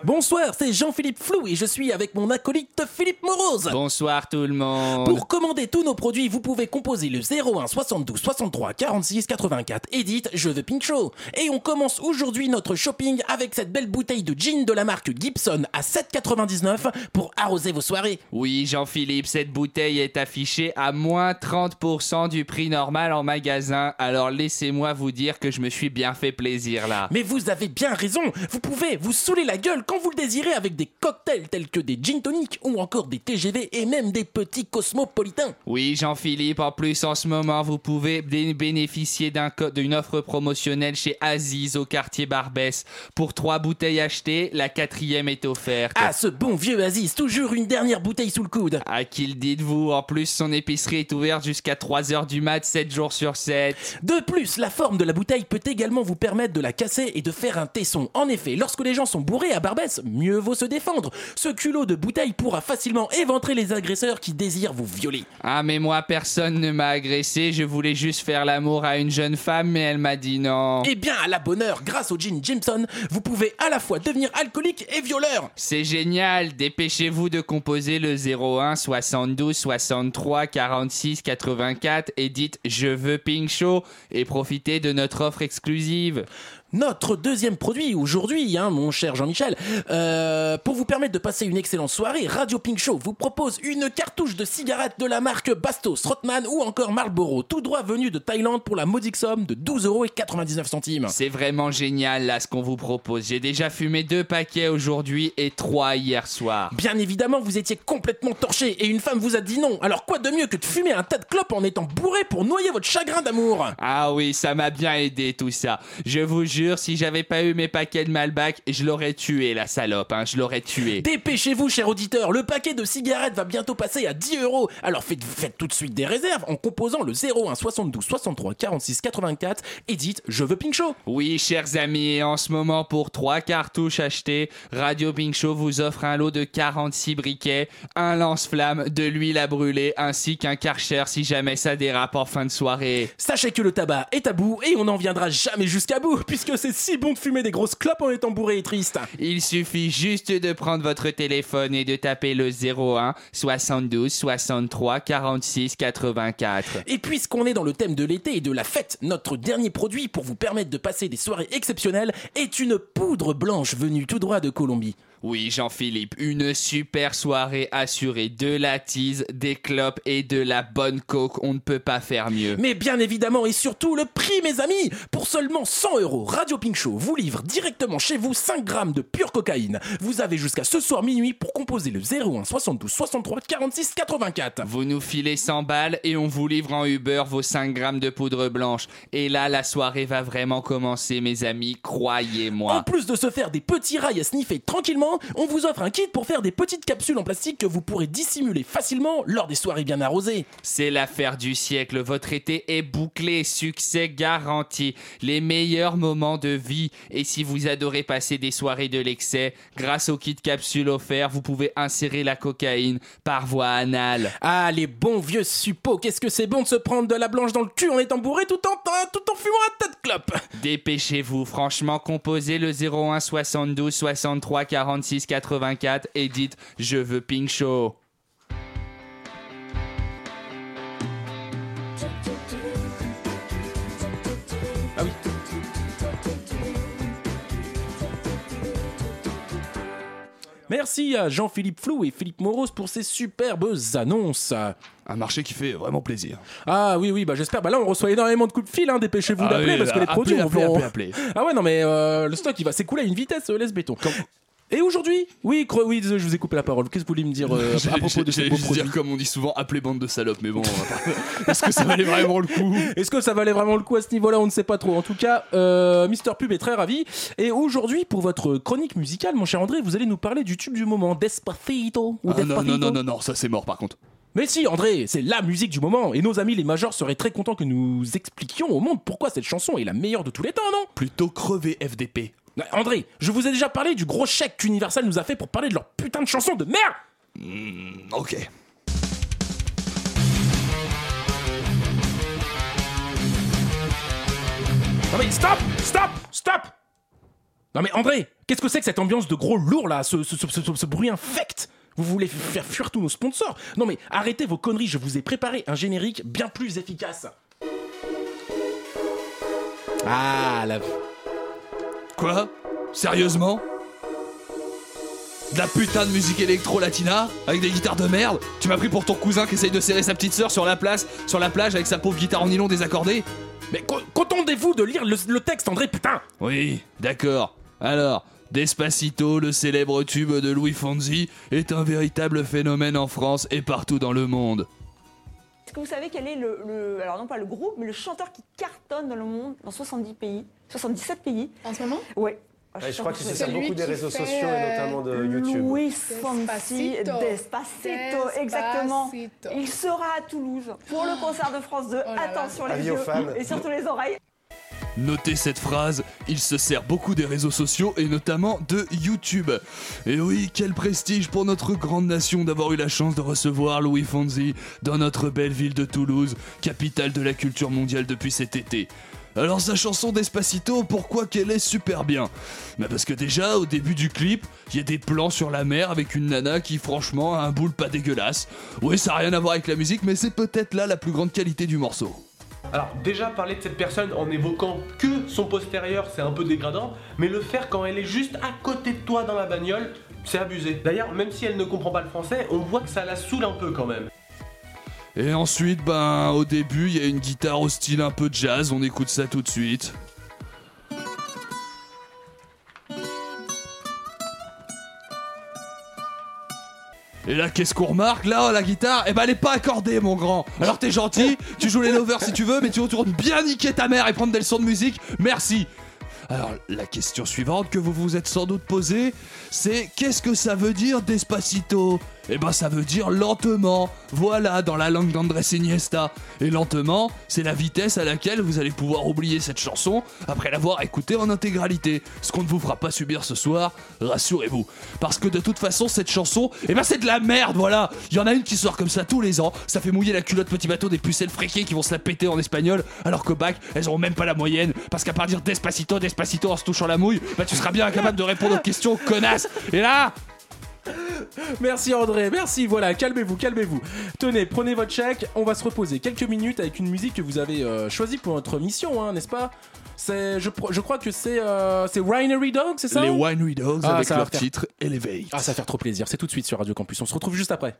Bonsoir, c'est Jean-Philippe Flou et je suis avec mon acolyte Philippe Morose. Bonsoir tout le monde. Pour commander tous nos produits, vous pouvez composer le 01 72 63 46 84 et dites je veux Pink Show. Et on commence aujourd'hui notre shopping avec cette belle bouteille de gin de la marque Gibson à 7,99 pour arroser vos soirées. Oui, Jean-Philippe, cette bouteille est affichée à moins 30% du prix normal en magasin. Alors laissez-moi vous dire que je me suis bien fait plaisir là. Mais vous avez bien raison, vous pouvez vous saouler la gueule quand vous le désirez avec des cocktails tels que des gin tonic ou encore des TGV et même des petits cosmopolitains. Oui, Jean-Philippe, en plus en ce moment, vous pouvez bé- bénéficier d'un d'une offre promotionnelle chez Aziz au quartier Barbès. Pour trois bouteilles achetées, la quatrième est offerte. Ah, ce bon vieux Aziz, toujours une dernière bouteille sous le coude. À qui le dites-vous? En plus, son épicerie est ouverte jusqu'à 3h du mat, 7 jours sur 7. De plus, la forme de la bouteille peut également vous permettre de la casser et de faire un tesson. En effet, lorsque les gens sont bourrés à Barbès, mieux vaut se défendre. Ce culot de bouteille pourra facilement éventrer les agresseurs qui désirent vous violer. Ah, mais moi, personne ne m'a agressé. Je voulais juste faire l'amour à une jeune femme, mais elle m'a dit non. Eh bien, à la bonne heure, grâce au gin Jameson, vous pouvez à la fois devenir alcoolique et violeur. C'est génial, dépêchez-vous de composer le 01 72 63 46 84 et dites je veux Pink Show et profitez de notre offre exclusive. Notre deuxième produit aujourd'hui, hein, mon cher Jean-Michel, euh, pour vous permettre de passer une excellente soirée, Radio Pink Show vous propose une cartouche de cigarettes de la marque Bastos, Rothman ou encore Marlboro, tout droit venu de Thaïlande pour la modique somme de 12,99 centimes. C'est vraiment génial là ce qu'on vous propose. J'ai déjà fumé deux paquets aujourd'hui et trois hier soir. Bien évidemment, vous étiez complètement torché et une femme vous a dit non. Alors quoi de mieux que de fumer un tas de clopes en étant bourré pour noyer votre chagrin d'amour? Ah oui, ça m'a bien aidé tout ça. Je vous jure, si j'avais pas eu mes paquets de Malbac, je l'aurais tué la salope, hein, je l'aurais tué. Dépêchez-vous, cher auditeur, le paquet de cigarettes va bientôt passer à 10 euros. Alors faites, faites tout de suite des réserves en composant le 01 72 63 46 84 et dites je veux Pink Show. Oui, chers amis, et en ce moment, pour trois cartouches achetées, Radio Pink Show vous offre un lot de 46 briquets, un lance-flamme, de l'huile à brûler, ainsi qu'un karcher si jamais ça dérape en fin de soirée. Sachez que le tabac est tabou et on n'en viendra jamais jusqu'à bout puisque que c'est si bon de fumer des grosses clopes en étant bourré et triste Il suffit juste de prendre votre téléphone et de taper le 01 72 63 46 84. Et puisqu'on est dans le thème de l'été et de la fête, notre dernier produit pour vous permettre de passer des soirées exceptionnelles est une poudre blanche venue tout droit de Colombie. Oui, Jean-Philippe, une super soirée assurée. De la tease, des clopes et de la bonne coke. On ne peut pas faire mieux. Mais bien évidemment et surtout le prix, mes amis Pour seulement 100 euros, Radio Pink Show vous livre directement chez vous 5 grammes de pure cocaïne. Vous avez jusqu'à ce soir minuit pour composer le 01 72 63 46 84. Vous nous filez 100 balles et on vous livre en Uber vos 5 grammes de poudre blanche. Et là, la soirée va vraiment commencer, mes amis, croyez-moi. En plus de se faire des petits rails à sniffer tranquillement, on vous offre un kit pour faire des petites capsules en plastique que vous pourrez dissimuler facilement lors des soirées bien arrosées. C'est l'affaire du siècle, votre été est bouclé, succès garanti, les meilleurs moments de vie. Et si vous adorez passer des soirées de l'excès, grâce au kit capsule offert, vous pouvez insérer la cocaïne par voie anale. Ah, les bons vieux suppos, qu'est-ce que c'est bon de se prendre de la blanche dans le cul en étant bourré tout en, tout en fumant un tas de clopes Dépêchez-vous, franchement, composez le 01 72 63 46 84 et dites Je veux Pink Show. Ah oui. Merci à Jean-Philippe Flou et Philippe Moros pour ces superbes annonces. Un marché qui fait vraiment plaisir. Ah oui, oui, bah j'espère. Bah là, on reçoit énormément de coups de fil, hein. dépêchez-vous Ah d'appeler oui, parce que les produits appelez, vont. appelez, appelez. Ah ouais, non, mais euh, le stock il va s'écouler à une vitesse, euh, laisse béton. Et aujourd'hui Oui, cro- oui, désolé, je vous ai coupé la parole. Qu'est-ce que vous voulez me dire euh, à propos de beaux juste produits dire comme on dit souvent, appelez bande de salopes, mais bon, est-ce que ça valait vraiment le coup? Est-ce que ça valait vraiment le coup à ce niveau-là? On ne sait pas trop. En tout cas, euh, Mister Pub est très ravi. Et aujourd'hui, pour votre chronique musicale, mon cher André, vous allez nous parler du tube du moment, Despacito. Ou Ah, non, Despacito. non, non, non, non, ça c'est mort par contre. Mais si, André, c'est la musique du moment. Et nos amis les majors seraient très contents que nous expliquions au monde pourquoi cette chanson est la meilleure de tous les temps, non? Plutôt crever FDP. André, je vous ai déjà parlé du gros chèque qu'Universal nous a fait pour parler de leur putain de chanson de merde Hmm, ok. Non mais stop Stop Stop Non mais André, qu'est-ce que c'est que cette ambiance de gros lourd là, ce, ce- ce- ce- ce bruit infect? Vous voulez faire fuir tous nos sponsors? Non mais arrêtez vos conneries, je vous ai préparé un générique bien plus efficace. Ah la... Quoi Sérieusement De la putain de musique électro-latina Avec des guitares de merde Tu m'as pris pour ton cousin qui essaye de serrer sa petite sœur sur la place, sur la plage avec sa pauvre guitare en nylon désaccordée Mais co- contentez-vous de lire le, le texte André, putain? Oui, d'accord. Alors, Despacito, le célèbre tube de Louis Fonzi, est un véritable phénomène en France et partout dans le monde. Est-ce que vous savez quel est le, le- alors non pas le groupe, mais le chanteur qui cartonne dans le monde, dans 70 pays, 77 pays En ce moment? Ouais. Ouais, je crois qu'il se sert beaucoup des réseaux sociaux et notamment de YouTube. Louis Fonsi, Despacito. Despacito, exactement. Despacito. Il sera à Toulouse pour le concert de France 2. Attention les yeux et surtout les oreilles. Notez cette phrase, il se sert beaucoup des réseaux sociaux et notamment de YouTube. Et oui, quel prestige pour notre grande nation d'avoir eu la chance de recevoir Louis Fonzi dans notre belle ville de Toulouse, capitale de la culture mondiale depuis cet été. Alors sa chanson Despacito, pourquoi qu'elle est super bien? Bah Parce que déjà, au début du clip, il y a des plans sur la mer avec une nana qui franchement a un boule pas dégueulasse. Oui, ça n'a rien à voir avec la musique, mais c'est peut-être là la plus grande qualité du morceau. Alors déjà parler de cette personne en évoquant que son postérieur c'est un peu dégradant, mais le faire quand elle est juste à côté de toi dans la bagnole, c'est abusé. D'ailleurs même si elle ne comprend pas le français, on voit que ça la saoule un peu quand même. Et ensuite, ben, au début, il y a une guitare au style un peu jazz, on écoute ça tout de suite. Et là, qu'est-ce qu'on remarque Là, la guitare, eh ben, elle est pas accordée, mon grand. Alors, t'es gentil, tu joues les lovers si tu veux, mais tu retournes bien niquer ta mère et prendre des leçons de musique. Merci. Alors, la question suivante que vous vous êtes sans doute posée, c'est qu'est-ce que ça veut dire Despacito? Eh ben ça veut dire lentement. Voilà, dans la langue d'Andrés Iniesta. Et lentement, c'est la vitesse à laquelle vous allez pouvoir oublier cette chanson après l'avoir écoutée en intégralité. Ce qu'on ne vous fera pas subir ce soir, rassurez-vous. Parce que de toute façon, cette chanson, eh ben c'est de la merde, voilà. Il y en a une qui sort comme ça tous les ans. Ça fait mouiller la culotte petit bateau des pucelles fréquées qui vont se la péter en espagnol. Alors qu'au bac, elles auront même pas la moyenne. Parce qu'à part dire Despacito, Despacito en se touchant la mouille, bah tu seras bien incapable de répondre aux questions, connasse. Et là, Merci André, merci. Voilà, calmez-vous, calmez-vous. Tenez, prenez votre chèque. On va se reposer quelques minutes avec une musique que vous avez euh, choisie pour notre mission, hein, n'est-ce pas? C'est, je, crois que c'est, euh, c'est Winery Dog, c'est ça? Les Winery Dogs Ah, avec leur faire- titre Elevate. Ah, ça va faire trop plaisir. C'est tout de suite sur Radio Campus. On se retrouve juste après.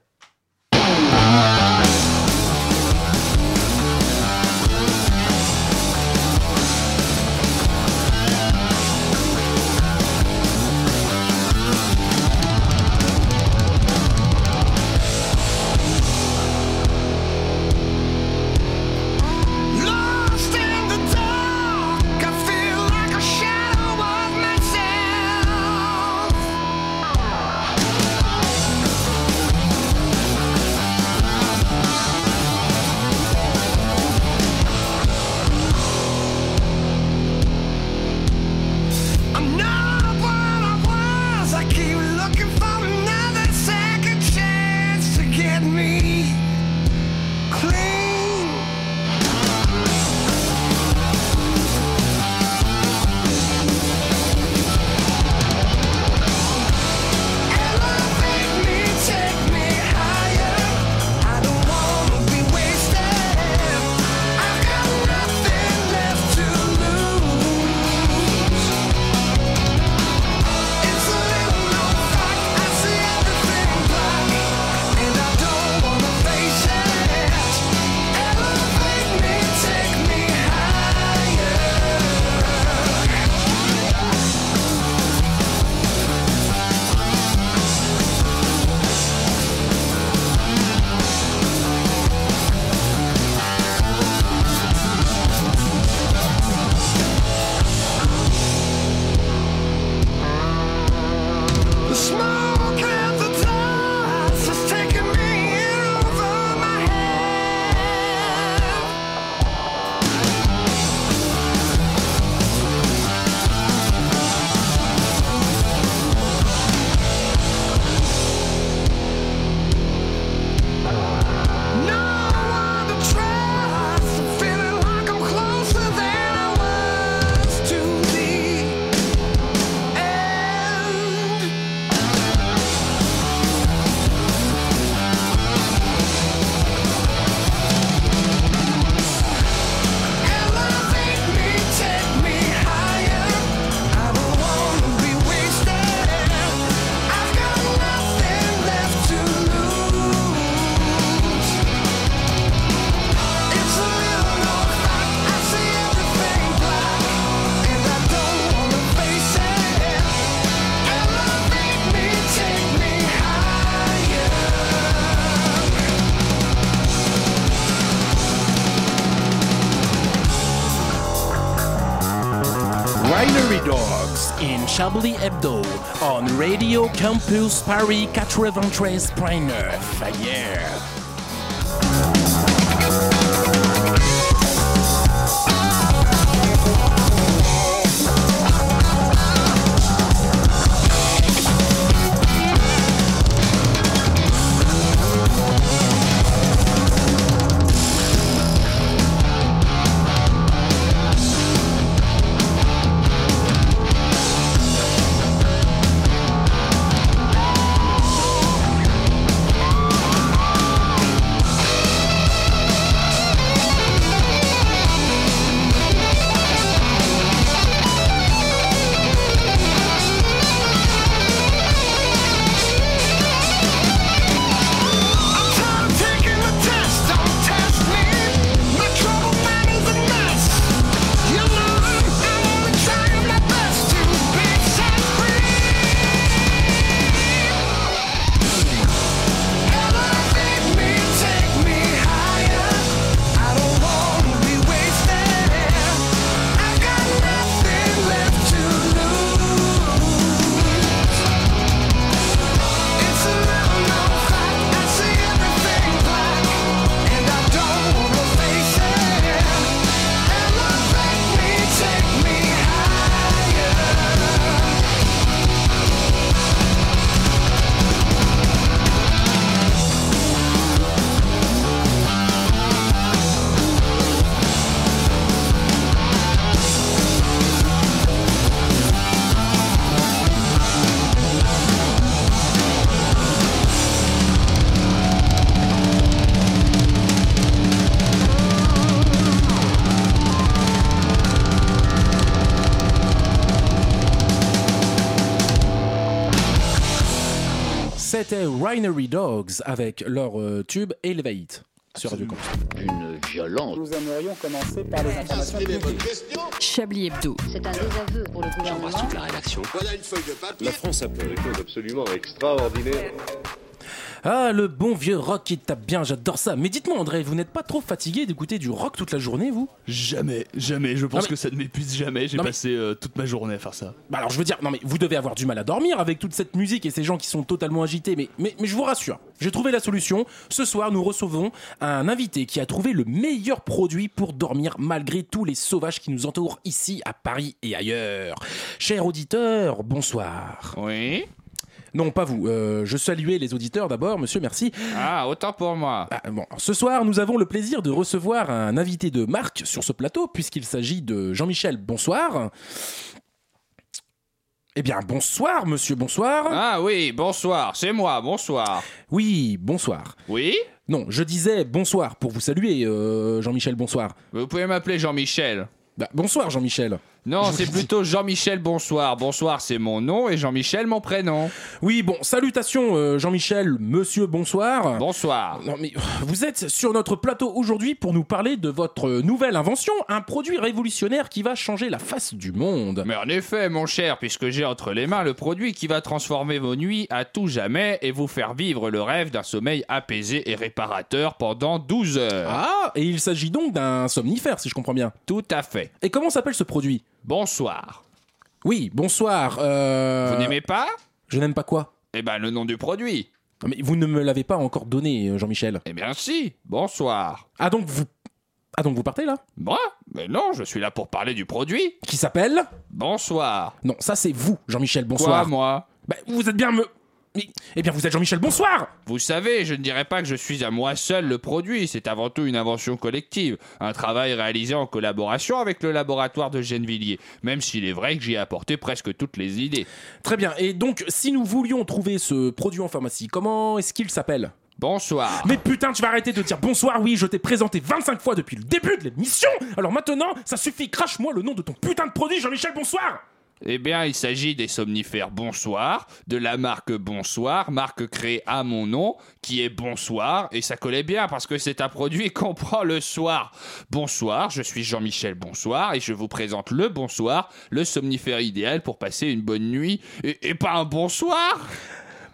Chablis Hebdo on Radio Campus Paris 93.9. Yeah. C'était Winery Dogs avec leur euh, tube Elevate sur Radio Campus. Une violence. Nous aimerions commencer par les informations publiques. Chablis Hebdo. C'est un désaveu pour le gouvernement. toute la rédaction. Voilà une feuille de papier. La France a fait des choses absolument extraordinaires. Ah, le bon vieux rock qui tape bien, j'adore ça. Mais dites-moi, André, vous n'êtes pas trop fatigué d'écouter du rock toute la journée, vous? Jamais, jamais. Je pense mais- que ça ne m'épuise jamais. J'ai mais- passé euh, toute ma journée à faire ça. Bah alors je veux dire, non mais vous devez avoir du mal à dormir avec toute cette musique et ces gens qui sont totalement agités, mais, mais, mais je vous rassure, j'ai trouvé la solution. Ce soir, nous recevons un invité qui a trouvé le meilleur produit pour dormir malgré tous les sauvages qui nous entourent ici à Paris et ailleurs. Cher auditeur, bonsoir. Oui. Non, pas vous. Euh, je saluais les auditeurs d'abord, monsieur, merci. Ah, autant pour moi. Ah, bon, ce soir, nous avons le plaisir de recevoir un invité de marque sur ce plateau, puisqu'il s'agit de Jean-Michel. Bonsoir. Eh bien, bonsoir, monsieur, bonsoir. Ah oui, bonsoir, c'est moi, bonsoir. Oui, bonsoir. Oui Non, je disais bonsoir pour vous saluer, euh, Jean-Michel, bonsoir. Vous pouvez m'appeler Jean-Michel. Bah, bonsoir, Jean-Michel. Non, c'est plutôt Jean-Michel Bonsoir. Bonsoir, c'est mon nom et Jean-Michel mon prénom. Oui, bon, salutations, euh, Jean-Michel, monsieur, bonsoir. Bonsoir. Non, mais euh, vous êtes sur notre plateau aujourd'hui pour nous parler de votre nouvelle invention, un produit révolutionnaire qui va changer la face du monde. Mais en effet, mon cher, puisque j'ai entre les mains le produit qui va transformer vos nuits à tout jamais et vous faire vivre le rêve d'un sommeil apaisé et réparateur pendant 12 heures. Ah, et il s'agit donc d'un somnifère, si je comprends bien. Tout à fait. Et comment s'appelle ce produit? Bonsoir. Oui, bonsoir. euh, Vous n'aimez pas? Je n'aime pas quoi? Eh ben, le nom du produit. Mais vous ne me l'avez pas encore donné, euh, Jean-Michel. Eh bien, si. Bonsoir. Ah donc vous... Ah donc vous partez là? Moi? Mais non, je suis là pour parler du produit. Qui s'appelle? Bonsoir. Non, ça c'est vous, Jean-Michel, Quoi, bonsoir. moi? Bah, vous êtes bien me... Eh bien vous êtes Jean-Michel, bonsoir. Vous savez, je ne dirais pas que je suis à moi seul le produit, c'est avant tout une invention collective, un travail réalisé en collaboration avec le laboratoire de Gennevilliers, même s'il est vrai que j'y ai apporté presque toutes les idées. Très bien, et donc si nous voulions trouver ce produit en pharmacie, comment est-ce qu'il s'appelle? Bonsoir. Mais putain, tu vas arrêter de dire bonsoir, oui, je t'ai présenté 25 fois depuis le début de l'émission. Alors maintenant, ça suffit, crache-moi le nom de ton putain de produit, Jean-Michel, bonsoir Eh bien, il s'agit des somnifères Bonsoir, de la marque Bonsoir, marque créée à mon nom, qui est Bonsoir, et ça collait bien parce que c'est un produit qu'on prend le soir. Bonsoir, je suis Jean-Michel Bonsoir, et je vous présente le Bonsoir, le somnifère idéal pour passer une bonne nuit, et, et pas un bonsoir.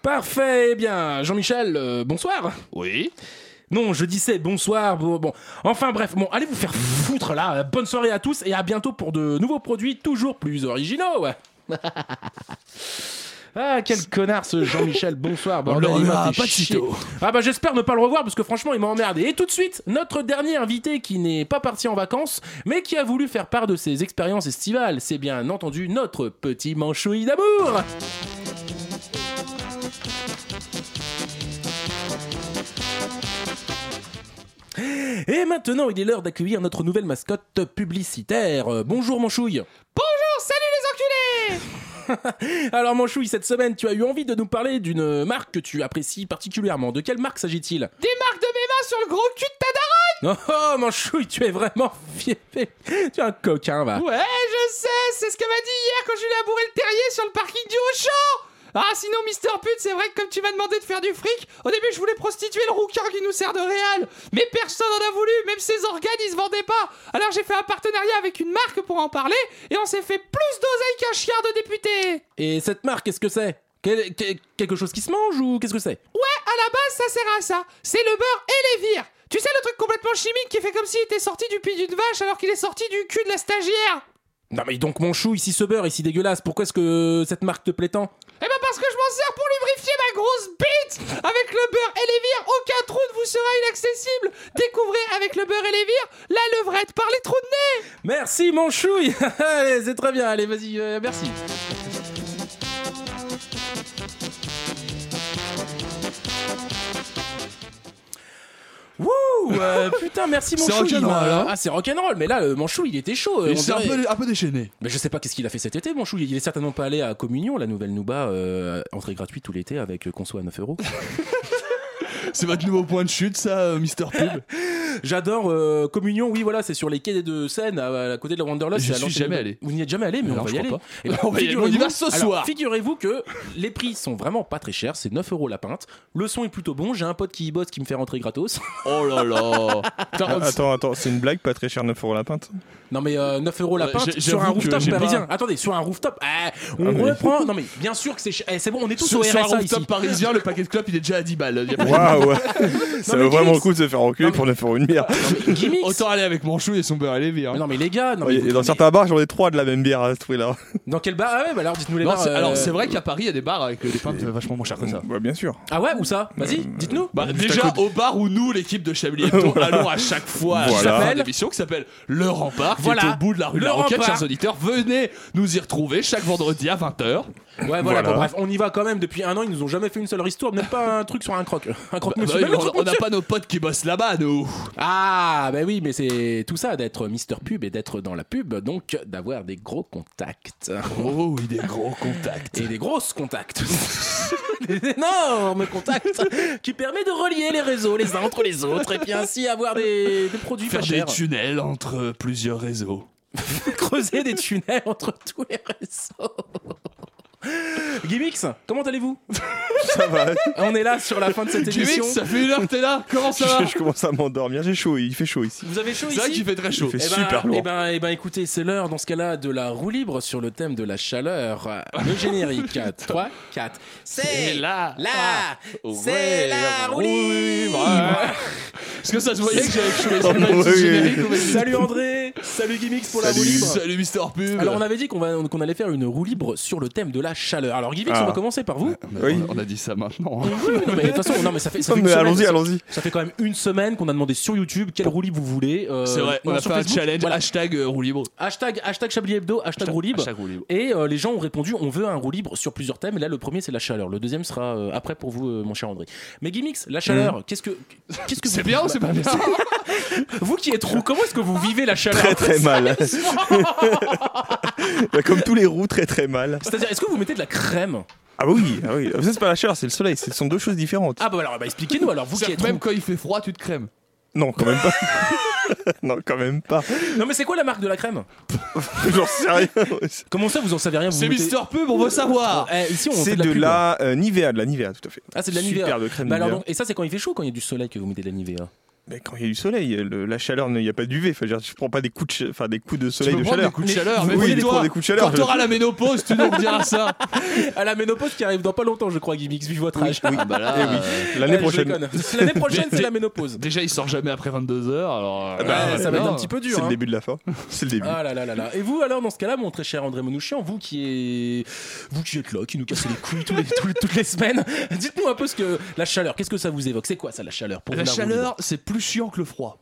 Parfait, eh bien, Jean-Michel, euh, bonsoir. Oui Non, je disais bonsoir, bon, bon. Enfin bref, bon, allez vous faire foutre là, bonne soirée à tous et à bientôt pour de nouveaux produits toujours plus originaux. Ah, quel connard ce Jean-Michel, bonsoir. bordel, il m'a fait de chier. Ah bah j'espère ne pas le revoir parce que franchement il m'a emmerdé. Et tout de suite, notre dernier invité qui n'est pas parti en vacances, mais qui a voulu faire part de ses expériences estivales. C'est bien entendu notre petit manchouille d'amour. Et maintenant, il est l'heure d'accueillir notre nouvelle mascotte publicitaire. Euh, bonjour Manchouille. Bonjour, salut les enculés Alors Manchouille, cette semaine, tu as eu envie de nous parler d'une marque que tu apprécies particulièrement. De quelle marque s'agit-il? Des marques de mes mains sur le gros cul de ta daronne Oh Manchouille, tu es vraiment fier. Tu es un coquin, va. Ouais, je sais, c'est ce qu'elle m'a dit hier quand je lui ai labouré le terrier sur le parking du Auchan Ah, sinon, Mister Pute, c'est vrai que comme tu m'as demandé de faire du fric, au début, je voulais prostituer le rouquin qui nous sert de réal. Mais personne n'en a voulu, même ses organes, ils se vendaient pas. Alors j'ai fait un partenariat avec une marque pour en parler, et on s'est fait plus d'oseille qu'un chien de député. Et cette marque, qu'est-ce que c'est? Quel- quel- Quelque chose qui se mange ou qu'est-ce que c'est? Ouais, à la base, ça sert à ça. C'est le beurre et les vires. Tu sais, le truc complètement chimique qui fait comme s'il était sorti du pied d'une vache alors qu'il est sorti du cul de la stagiaire. Non mais donc Manchouille, si ce beurre si dégueulasse, pourquoi est-ce que cette marque te plaît tant? Eh ben parce que je m'en sers pour lubrifier ma grosse bite Avec le beurre et les vires, aucun trou ne vous sera inaccessible. Découvrez avec le beurre et les vires la levrette par les trous de nez. Merci Manchouille. Allez, c'est très bien, allez vas-y, euh, merci. Wouh euh, Putain, merci C'est Manchouille rock'n'roll, euh, hein Ah, c'est rock'n'roll, mais là, euh, Manchouille, il était chaud. euh, on c'est un dirait- peu, un peu déchaîné. Mais je sais pas qu'est-ce qu'il a fait cet été, Manchouille. Il est certainement pas allé à Communion, la nouvelle Nouba, euh, entrée gratuite tout l'été avec euh, conso à 9 euros. C'est votre nouveau point de chute, ça, euh, Mister Pub? J'adore euh, Communion. Oui, voilà, c'est sur les quais de Seine, à, à côté de la Wanderlust. À suis jamais allé. Vous n'y êtes jamais allé, mais Non, on va je y crois aller. pas. Eh ben, On va y aller, on y figurez-vous- va ce alors, soir. Figurez-vous que les prix sont vraiment pas très chers. C'est 9 euros la pinte. Le son est plutôt bon. J'ai un pote qui y bosse qui me fait rentrer gratos. Oh là là. Ah, Attends, attends, c'est une blague, pas très cher, 9 euros la pinte. Non mais euh, 9 euros la Ouais, pinte sur un rooftop pas- parisien. Attendez, sur un rooftop, eh, on Ah, mais- reprend. Non mais bien sûr que c'est ch- eh, c'est bon, on est tous Sur, au sur un RSA rooftop ici. parisien, le paquet de clopes il est déjà à 10 balles. Waouh, ouais. Ça vaut vraiment le coup de se faire enculer pour 9 euros une bière. Gimmicks. Autant aller avec mon chou et son beurre et les bières. Mais non mais les gars, non, mais Ouais, vous- Et dans mais certains bars, j'en ai 3 de la même bière à ce prix-là. dans quel bar? Ah ouais, bah alors dites-nous les Non, bars. c'est- euh, Alors c'est vrai qu'à Paris il y a des bars avec des pintes vachement moins chères que ça. Ouais, bien sûr. Ah ouais, où ça? Vas-y, dites-nous. Bah, déjà à au bar où nous, l'équipe de Chablis Hebdo, allons à chaque fois Voilà. à une émission qui s'appelle Le Rempart, qui Voilà. est au bout de la rue de Le la Roquette, Rempart. chers auditeurs. Venez nous y retrouver chaque vendredi à 20h. Ouais, voilà, Voilà. bon, bref, on y va quand même depuis un an. Ils nous ont jamais fait une seule histoire, même pas un truc sur un croc. Un croc Bah, bah, on- n'a pas nos potes qui bossent là-bas, nous. Ah, bah oui, mais c'est tout ça d'être Mister Pub et d'être dans la pub, donc d'avoir des gros contacts. Oh oui, des gros contacts. Et des grosses contacts. des énormes contacts qui permettent de relier les réseaux les uns entre les autres et puis ainsi avoir des, des produits Faire pas des chers. tunnels entre plusieurs réseaux. Creuser des tunnels entre tous les réseaux. Gimmicks, comment allez-vous? Ça va. On est là sur la fin de cette émission. Gimmicks, ça fait une heure que t'es là. Comment ça va Je, je commence à m'endormir. J'ai chaud, il fait chaud ici. Vous avez chaud C'est ici? vrai qu'il fait très chaud. Il fait Eh ben, super lourd. Eh ben, eh ben, écoutez, c'est l'heure dans ce cas-là de la roue libre sur le thème de la chaleur. Le générique. 3, 4. C'est là. là. Ouais, C'est la roue libre. Est-ce que ça se voyait que j'avais chaud les Oh, oui, Salut André. Salut Gimmicks pour la roue Salut. libre. Salut Mister Pub. Alors on avait dit qu'on va- qu'on allait faire une roue libre sur le thème de la chaleur. Alors Gimmicks, Ah. on va commencer par vous. Oui. on, on a dit ça maintenant. Oui, oui, non, mais de toute façon, non, mais ça fait, ça fait une mais semaine- allons-y, ça- allons-y. Ça fait quand même une semaine qu'on a demandé sur YouTube quelle roue libre vous voulez. euh, C'est vrai, on non, a sur fait un Facebook. challenge Voilà. hashtag euh, roue libre. Hashtag, hashtag Chablis Hebdo, hashtag roue libre. Hashtag roue libre. Et euh, les gens ont répondu on veut un roue libre sur plusieurs thèmes. Et là, le premier, c'est la chaleur. Le deuxième sera euh, après pour vous, euh, mon cher André. Mais Gimmicks, la chaleur, qu'est-ce que. Qu'est-ce que C'est vous- bien ou c'est pas bien Vous qui êtes roux, comment est-ce que vous vivez la chaleur Très très mal. Bah, Comme tous les roues, très très mal. C'est-à-dire, est-ce que vous mettez de la crème Ah oui, ah oui. Ça, c'est pas la chaleur, c'est le soleil. Ce sont deux choses différentes. Ah bah alors, bah, expliquez-nous alors, vous qui êtes Même quand il fait froid, tu te crèmes. Non, quand même pas. non, quand même pas. Non, mais c'est quoi la marque de la crème? J'en sais rien. Comment ça, vous en savez rien vous C'est mettez- Mister Pub, on veut savoir. Eh, ici, on fait C'est de la de pub. la euh, Nivea, de la Nivea, tout à fait. Ah, c'est de la Nivea. Super de crème Bah alors, Nivea. donc, et ça, c'est quand il fait chaud, ou quand il y a du soleil que vous mettez de la Nivea? Mais quand il y a du soleil, le- la chaleur, il n'y a pas d'UV. Enfin, je je prends pas des coups de, ch- enfin, des coups de Tu soleil peux de prendre chaleur. des coups de chaleur, mais oui, oui, des toi, prends des coups de chaleur. Quand t'auras la ménopause, tu nous rediras ça. À la ménopause qui arrive dans pas longtemps, je crois, Gimmicks, vu votre âge. Ah bah là, Eh oui. euh, L'année je prochaine. L'année prochaine, c'est la ménopause. Déjà, il sort jamais après 22h, alors. euh, Ah bah, Ouais, ça va être un petit peu dur. C'est hein. le début de la fin. C'est le début. Ah là là là là. Et vous alors dans ce cas-là, mon très cher André Manouchian, vous qui est, vous qui êtes là, qui nous cassez les couilles tous les- tous les- toutes les semaines, dites-nous un peu ce que la chaleur. Qu'est-ce que ça vous évoque? C'est quoi ça la chaleur pour La chaleur, c'est plus chiant que le froid.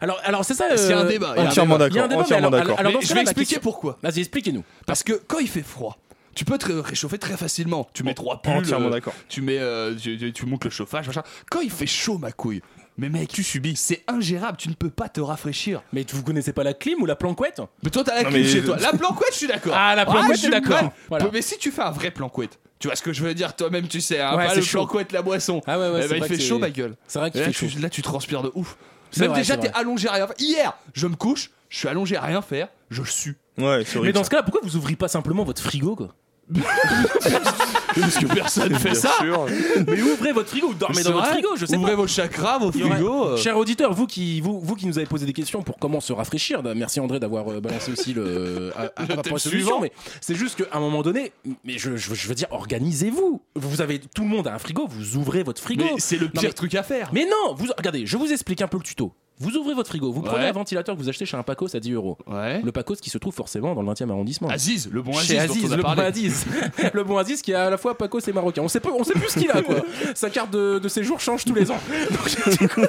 Alors alors c'est ça. C'est euh, un débat? il y a un Entièrement débat. Il y a un d'accord. débat, mais Entièrement alors- d'accord. alors dans Mais ce je vais cas-là, la expliquer question- pourquoi. Vas-y, expliquez-nous. Parce que quand il fait froid, tu peux te réchauffer très facilement. Tu mets trois pulls, Entièrement euh, d'accord. tu mets, euh, tu, tu- tu montes le chauffage, machin. Quand il fait chaud, ma couille. Mais mec, tu subis. C'est ingérable. Tu ne peux pas te rafraîchir. Mais vous connaissez pas la clim ou la planquette? Mais toi, t'as la Non, clim mais- chez toi. La planquette, je suis d'accord. Ah, la planquette, je suis t'es d'accord. mal. Voilà. Mais si tu fais un vrai planquette, tu vois ce que je veux dire Toi-même, tu sais, hein, Ouais, pas c'est le chaud. planquette, la boisson. Ah ouais ouais. Eh c'est ben, il vrai fait que chaud, c'est- ma gueule. C'est vrai qu'il là, fait tu, chaud. là, tu transpires de ouf. C'est Même vrai, déjà, c'est t'es vrai. allongé à rien faire. Hier, je me couche, je suis allongé à rien faire, je sue. Ouais, c'est Mais dans ce cas-là, pourquoi vous ouvrez pas simplement votre frigo quoi? Parce que personne fait Bien ça. sûr. Mais ouvrez votre frigo dormez dans votre frigo, je sais Ouvrez pas. vos chakras, vos frigos. euh. Cher auditeur, vous qui, vous, vous qui nous avez posé des questions pour comment se rafraîchir, bah, merci André d'avoir euh, balancé aussi le, à, à- à la solution, suivant. mais c'est juste qu'à un moment donné, mais je, je, je veux dire, organisez-vous. Vous avez tout le monde a un frigo, vous ouvrez votre frigo. Mais c'est le Non, pire mais- truc à faire. Mais non, vous regardez, je vous explique un peu le tuto. Vous ouvrez votre frigo, vous prenez un ventilateur que vous achetez chez un Pacos à 10 euros. Ouais. Le Pacos qui se trouve forcément dans le 20e arrondissement. Aziz, le bon Aziz, Chez dont Aziz, on a le bon. Aziz. le bon Aziz qui est à la fois Pacos et marocain. On sait pas, on sait plus ce qu'il a quoi. Sa carte de, de séjour change tous les ans. Donc, du coup-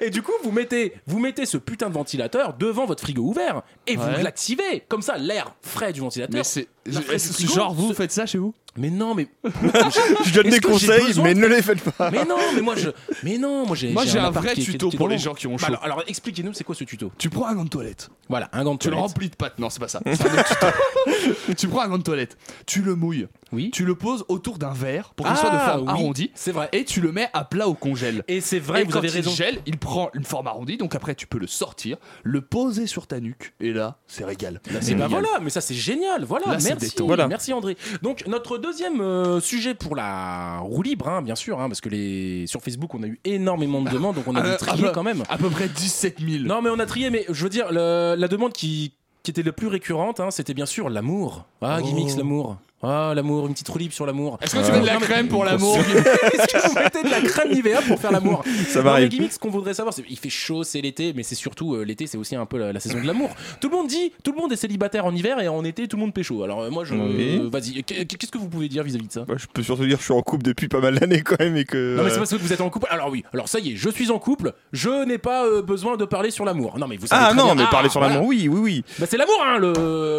et du coup, vous mettez, vous mettez ce putain de ventilateur devant votre frigo ouvert et vous l'activez. Comme ça, l'air frais du ventilateur. Genre, vous ce- faites ça chez vous Mais non, mais. Je donne des conseils, mais ne les faites pas. Mais non, mais moi je. Mais non, moi j'ai. Moi, j'ai un vrai tuto pour les gens qui ont Bah, chaud. alors, alors, expliquez-nous, c'est quoi ce tuto Tu prends un gant de toilette. Voilà, un gant de Tu le toilette. remplis de pâte. Non, c'est pas ça. C'est un autre tuto. tu prends un gant de toilette. Tu le mouilles. Oui. Tu le poses autour d'un verre pour qu'il Ah, soit de forme oui, arrondie. c'est vrai. Et tu le mets à plat au congèle. Et c'est vrai, et vous quand avez il raison. gèle, il prend une forme arrondie. Donc après, tu peux le sortir, le poser sur ta nuque. Et là, c'est régal. Là, c'est Et bah voilà, mais ça c'est génial, voilà, Là, merci, détente. Voilà. merci André. Donc notre deuxième euh, sujet pour la roue libre, hein, bien sûr, hein, parce que les sur Facebook on a eu énormément de demandes, donc on a dû Ah, trier ah, quand même. À peu près 17 000. Non mais on a trié, mais je veux dire le- la demande qui, qui était la plus récurrente, hein, c'était bien sûr l'amour. Ah Gimmix l'amour. Ah l'amour, une petite roue libre sur l'amour. Est-ce que tu mets de la mais- crème pour l'amour Est-ce que vous mettez de la crème Nivea pour faire l'amour Ça Non, mais m'arrive. gimmick, ce qu'on voudrait savoir, c'est il fait chaud, c'est l'été, mais c'est surtout euh, l'été, c'est aussi un peu la, la saison de l'amour. Tout le monde dit, tout le monde est célibataire en hiver et en été, tout le monde pécho. Alors euh, moi, je, Oui. euh, vas-y, qu'est- qu'est-ce que vous pouvez dire vis-à-vis de ça? Bah, je peux surtout dire que je suis en couple depuis pas mal d'années quand même et que. non mais c'est euh, parce que vous êtes en couple. Alors oui, alors ça y est, je suis en couple. Je n'ai pas euh, besoin de parler sur l'amour. Non mais vous savez Ah très non, bien- mais Ah, parler sur voilà. l'amour, oui, oui, oui. Bah c'est l'amour, hein, le,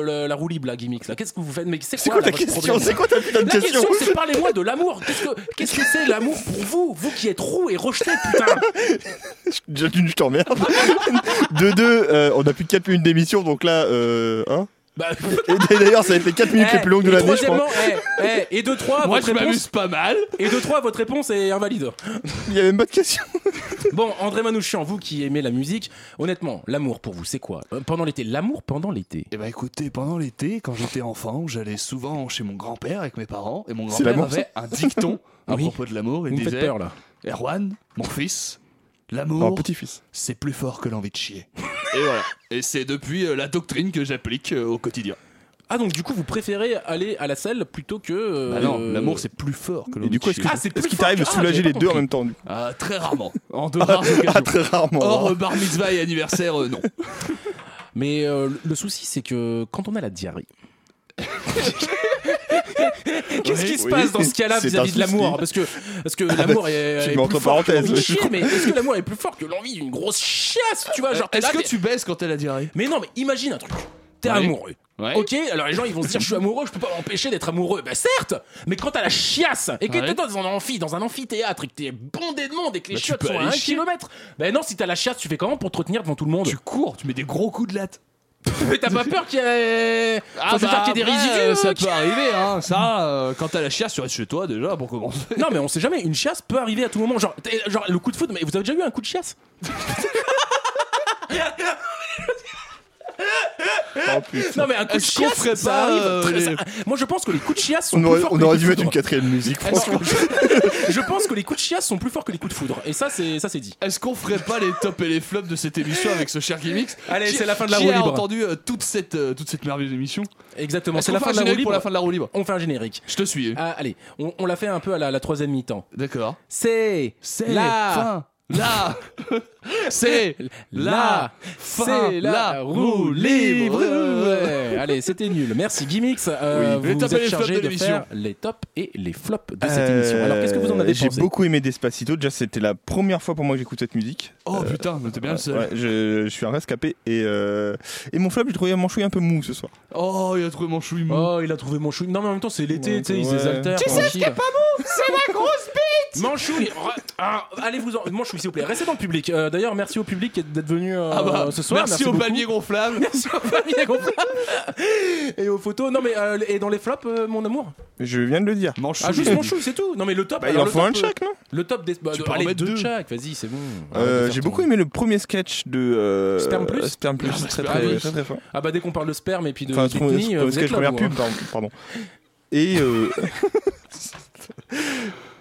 le- la roue libre, la gimmick. Là, qu'est-ce que vous faites Mais c'est C'est quoi, quoi là, ta votre question problème C'est quoi ta putain de La question question, c'est parlez-moi de l'amour. Qu'est-ce que c'est l'amour pour vous, vous qui êtes roux et rejeté, putain Déjà je t'emmerde. de deux, euh, on a plus de 4 minutes d'émission, donc là, euh, hein Bah, Et d'ailleurs, ça a été les 4 minutes Eh, les plus longues de l'année, je crois. eh, eh, et de trois, Moi, votre je réponse- m'amuse pas mal. Et de votre réponse est invalide. Il y a même pas de question. Bon, André Manouchian, vous qui aimez la musique, honnêtement, l'amour pour vous, c'est quoi? Euh, Pendant l'été, l'amour pendant l'été? Eh ben écoutez, pendant l'été, quand j'étais enfant, j'allais souvent chez mon grand-père avec mes parents, et mon grand-père avait un dicton à Oui. propos de l'amour. Il Vous me faites disait peur là. Erwan, mon fils, l'amour, petit-fils. c'est plus fort que l'envie de chier. Et voilà. Et c'est depuis euh, la doctrine que j'applique euh, au quotidien. Ah donc du coup, vous préférez aller à la selle plutôt que. euh, Bah non, l'amour c'est plus fort que Et du coup, de est-ce que- Ah, c'est est-ce plus qu'il t'arrive de que- ah, soulager j'avais les pas deux en compris. même temps du coup Ah, très rarement. En de rares Ah, occasions. très rarement. Or, euh, bar mitzvah et anniversaire, euh, non. Mais euh, le souci, c'est que quand on a la diarrhée. Qu'est-ce qui se Oui, passe dans ce cas-là vis-à-vis de l'amour. Parce que, parce que l'amour est, tu est plus fort que l'envie de chier, mais est-ce que l'amour est plus fort que l'envie d'une grosse chiasse Tu vois, genre Est-ce que tu baisses quand elle a diarrhée Mais non, mais imagine un truc. T'es amoureux. Ouais. Ok, alors les gens ils vont se dire je suis amoureux, je peux pas m'empêcher d'être amoureux. Bah certes, mais quand t'as la chiasse et que Ouais. t'es dans un amphi, dans un amphithéâtre et que t'es bondé de monde et que les Bah, chiottes sont à un chier. kilomètre, bah non, si t'as la chiasse, tu fais comment pour te retenir devant tout le monde? Tu cours, tu mets des gros coups de latte. Mais t'as pas peur qu'il y ait. Ah qu'il y ait des après, résidus ça euh, peut arriver, hein. Ça, euh, quand t'as la chiasse, tu restes chez toi déjà pour commencer. Non, mais on sait jamais, une chiasse peut arriver à tout moment. Genre, t'es- genre le coup de foot, mais vous avez déjà eu un coup de chiasse? Oh. Non, mais un coup de chiasse, ferait ça pas, arrive euh, très- les- ça- Moi, je pense que les coups de chiasse sont On plus aurait, forts on que aurait dû coups de mettre une foudre. quatrième musique, non, franchement. je, je pense que les coups de chiasse sont plus forts que les coups de foudre. Et ça, c'est ça, c'est dit. Est-ce qu'on ferait pas les tops et les flops de cette émission avec ce cher Gimmix Allez, Qui- c'est la fin de la qui roue a libre. entendu euh, toute cette euh, toute cette merveilleuse émission Exactement. Est-ce C'est qu'on la fait fin un de la roue générique libre. pour la fin de la roue libre On fait un générique. Je te suis. Ah, allez, on, on l'a fait un peu à la, la troisième mi-temps. D'accord. C'est C'est la fin. La. C'est la. fin. c'est la roue libre. Ouais. Allez, c'était nul. Merci Gimmix. Euh, Oui. Les vous tops êtes et les flops chargé de de, l'émission. faire les tops et les flops de cette Euh, émission. Alors, qu'est-ce que vous en avez J'ai pensé beaucoup aimé Despacito. Déjà, c'était la première fois pour moi que j'écoute cette musique. Oh putain, mais t'es bien le seul. Ouais, je, je suis un rescapé. Et, euh, et mon flop, j'ai trouvé mon chouille un peu mou ce soir. Oh, il a trouvé mon chouille mou. Oh, il a trouvé mon chou. Non, mais en même temps, c'est l'été, Ouais, tu sais, ils ouais. désaltèrent. Tu sais ce qui est pas mou? C'est ma grosse bite Manchouille ah, Allez vous en... Manchouille s'il vous plaît, restez dans le public. Euh, D'ailleurs, merci au public d'être venu euh, Ah bah, ce soir. merci, au beaucoup. palmier gonflable. Merci au palmier gonflable. Et aux photos. Non mais euh, et dans les flops, euh, mon amour? Je viens de le dire. Ah juste Manchouille, c'est tout. Non mais le top. Bah, il en faut un top, de euh, chaque, non? Le top des. Bah, Tu de- peux en allez, mettre deux de deux. chaque. Vas-y, c'est bon. Euh, j'ai beaucoup aimé le premier sketch de euh, Sperme Plus? Sperme Plus, Ah, bah, très, très, Plus. très, très fort. Ah bah dès qu'on parle de sperme et puis de Enfin, euh, vous sketch, première pub, pardon. pardon. Et, euh...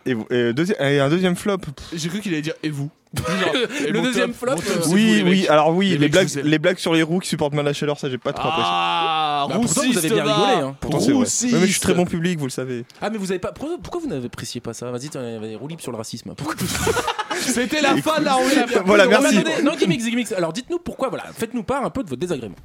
et, vous- et deuxi- et un deuxième flop. J'ai cru qu'il allait dire et vous. Et Le deuxième top, flop, euh, c'est vous, Oui, les oui, mecs. alors oui, Les les, mecs, blagues, les sur les roues qui supportent mal la chaleur, ça j'ai pas trop apprécié. Ah, Bah, pourtant, roussiste, vous avez bien va. rigolé, hein. Pourtant, c'est vrai. Roussiste. Mais je suis très bon public, vous le savez. Ah mais vous avez pas. Pourquoi, pourquoi vous n'appréciez pas ça? Vas-y, t'as- roue libre sur le racisme. Pourquoi C'était la fin de la roue libre. Voilà, merci. Non, gimmicks, gimmicks. Alors dites-nous pourquoi. Voilà, faites-nous part un peu de votre désagrément.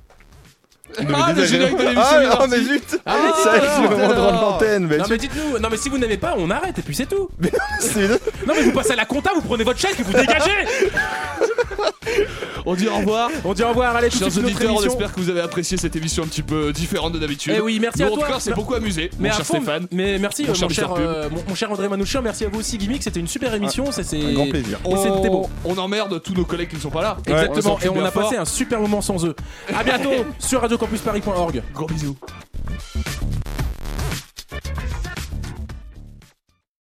Ah, le générique de l'émission Ah, non, mais zut Ah, Ça, alors, c'est le moment de alors. rendre l'antenne. mais non mais dites-nous. Non mais si vous n'aimez pas, on arrête et puis c'est tout. c'est- Non mais vous passez à la compta, vous prenez votre chèque et vous dégagez. On dit au revoir. On dit au revoir, allez, Chers auditeurs, on espère que vous avez apprécié cette émission un petit peu différente de d'habitude. Eh oui, merci Nous, à en toi. tout cas, c'est beaucoup amusé, Mais mon à cher fond, Stéphane. Mais merci, Mon euh, cher mon, euh, mon, mon cher André Manouchian, merci à vous aussi, Gimmick. C'était une super émission. c'est- un grand plaisir. Et c'était beau. On emmerde tous nos collègues qui ne sont pas là. Exactement, On et on a passé un super moment sans eux. A bientôt sur radiocampusparis.org. Gros bisous.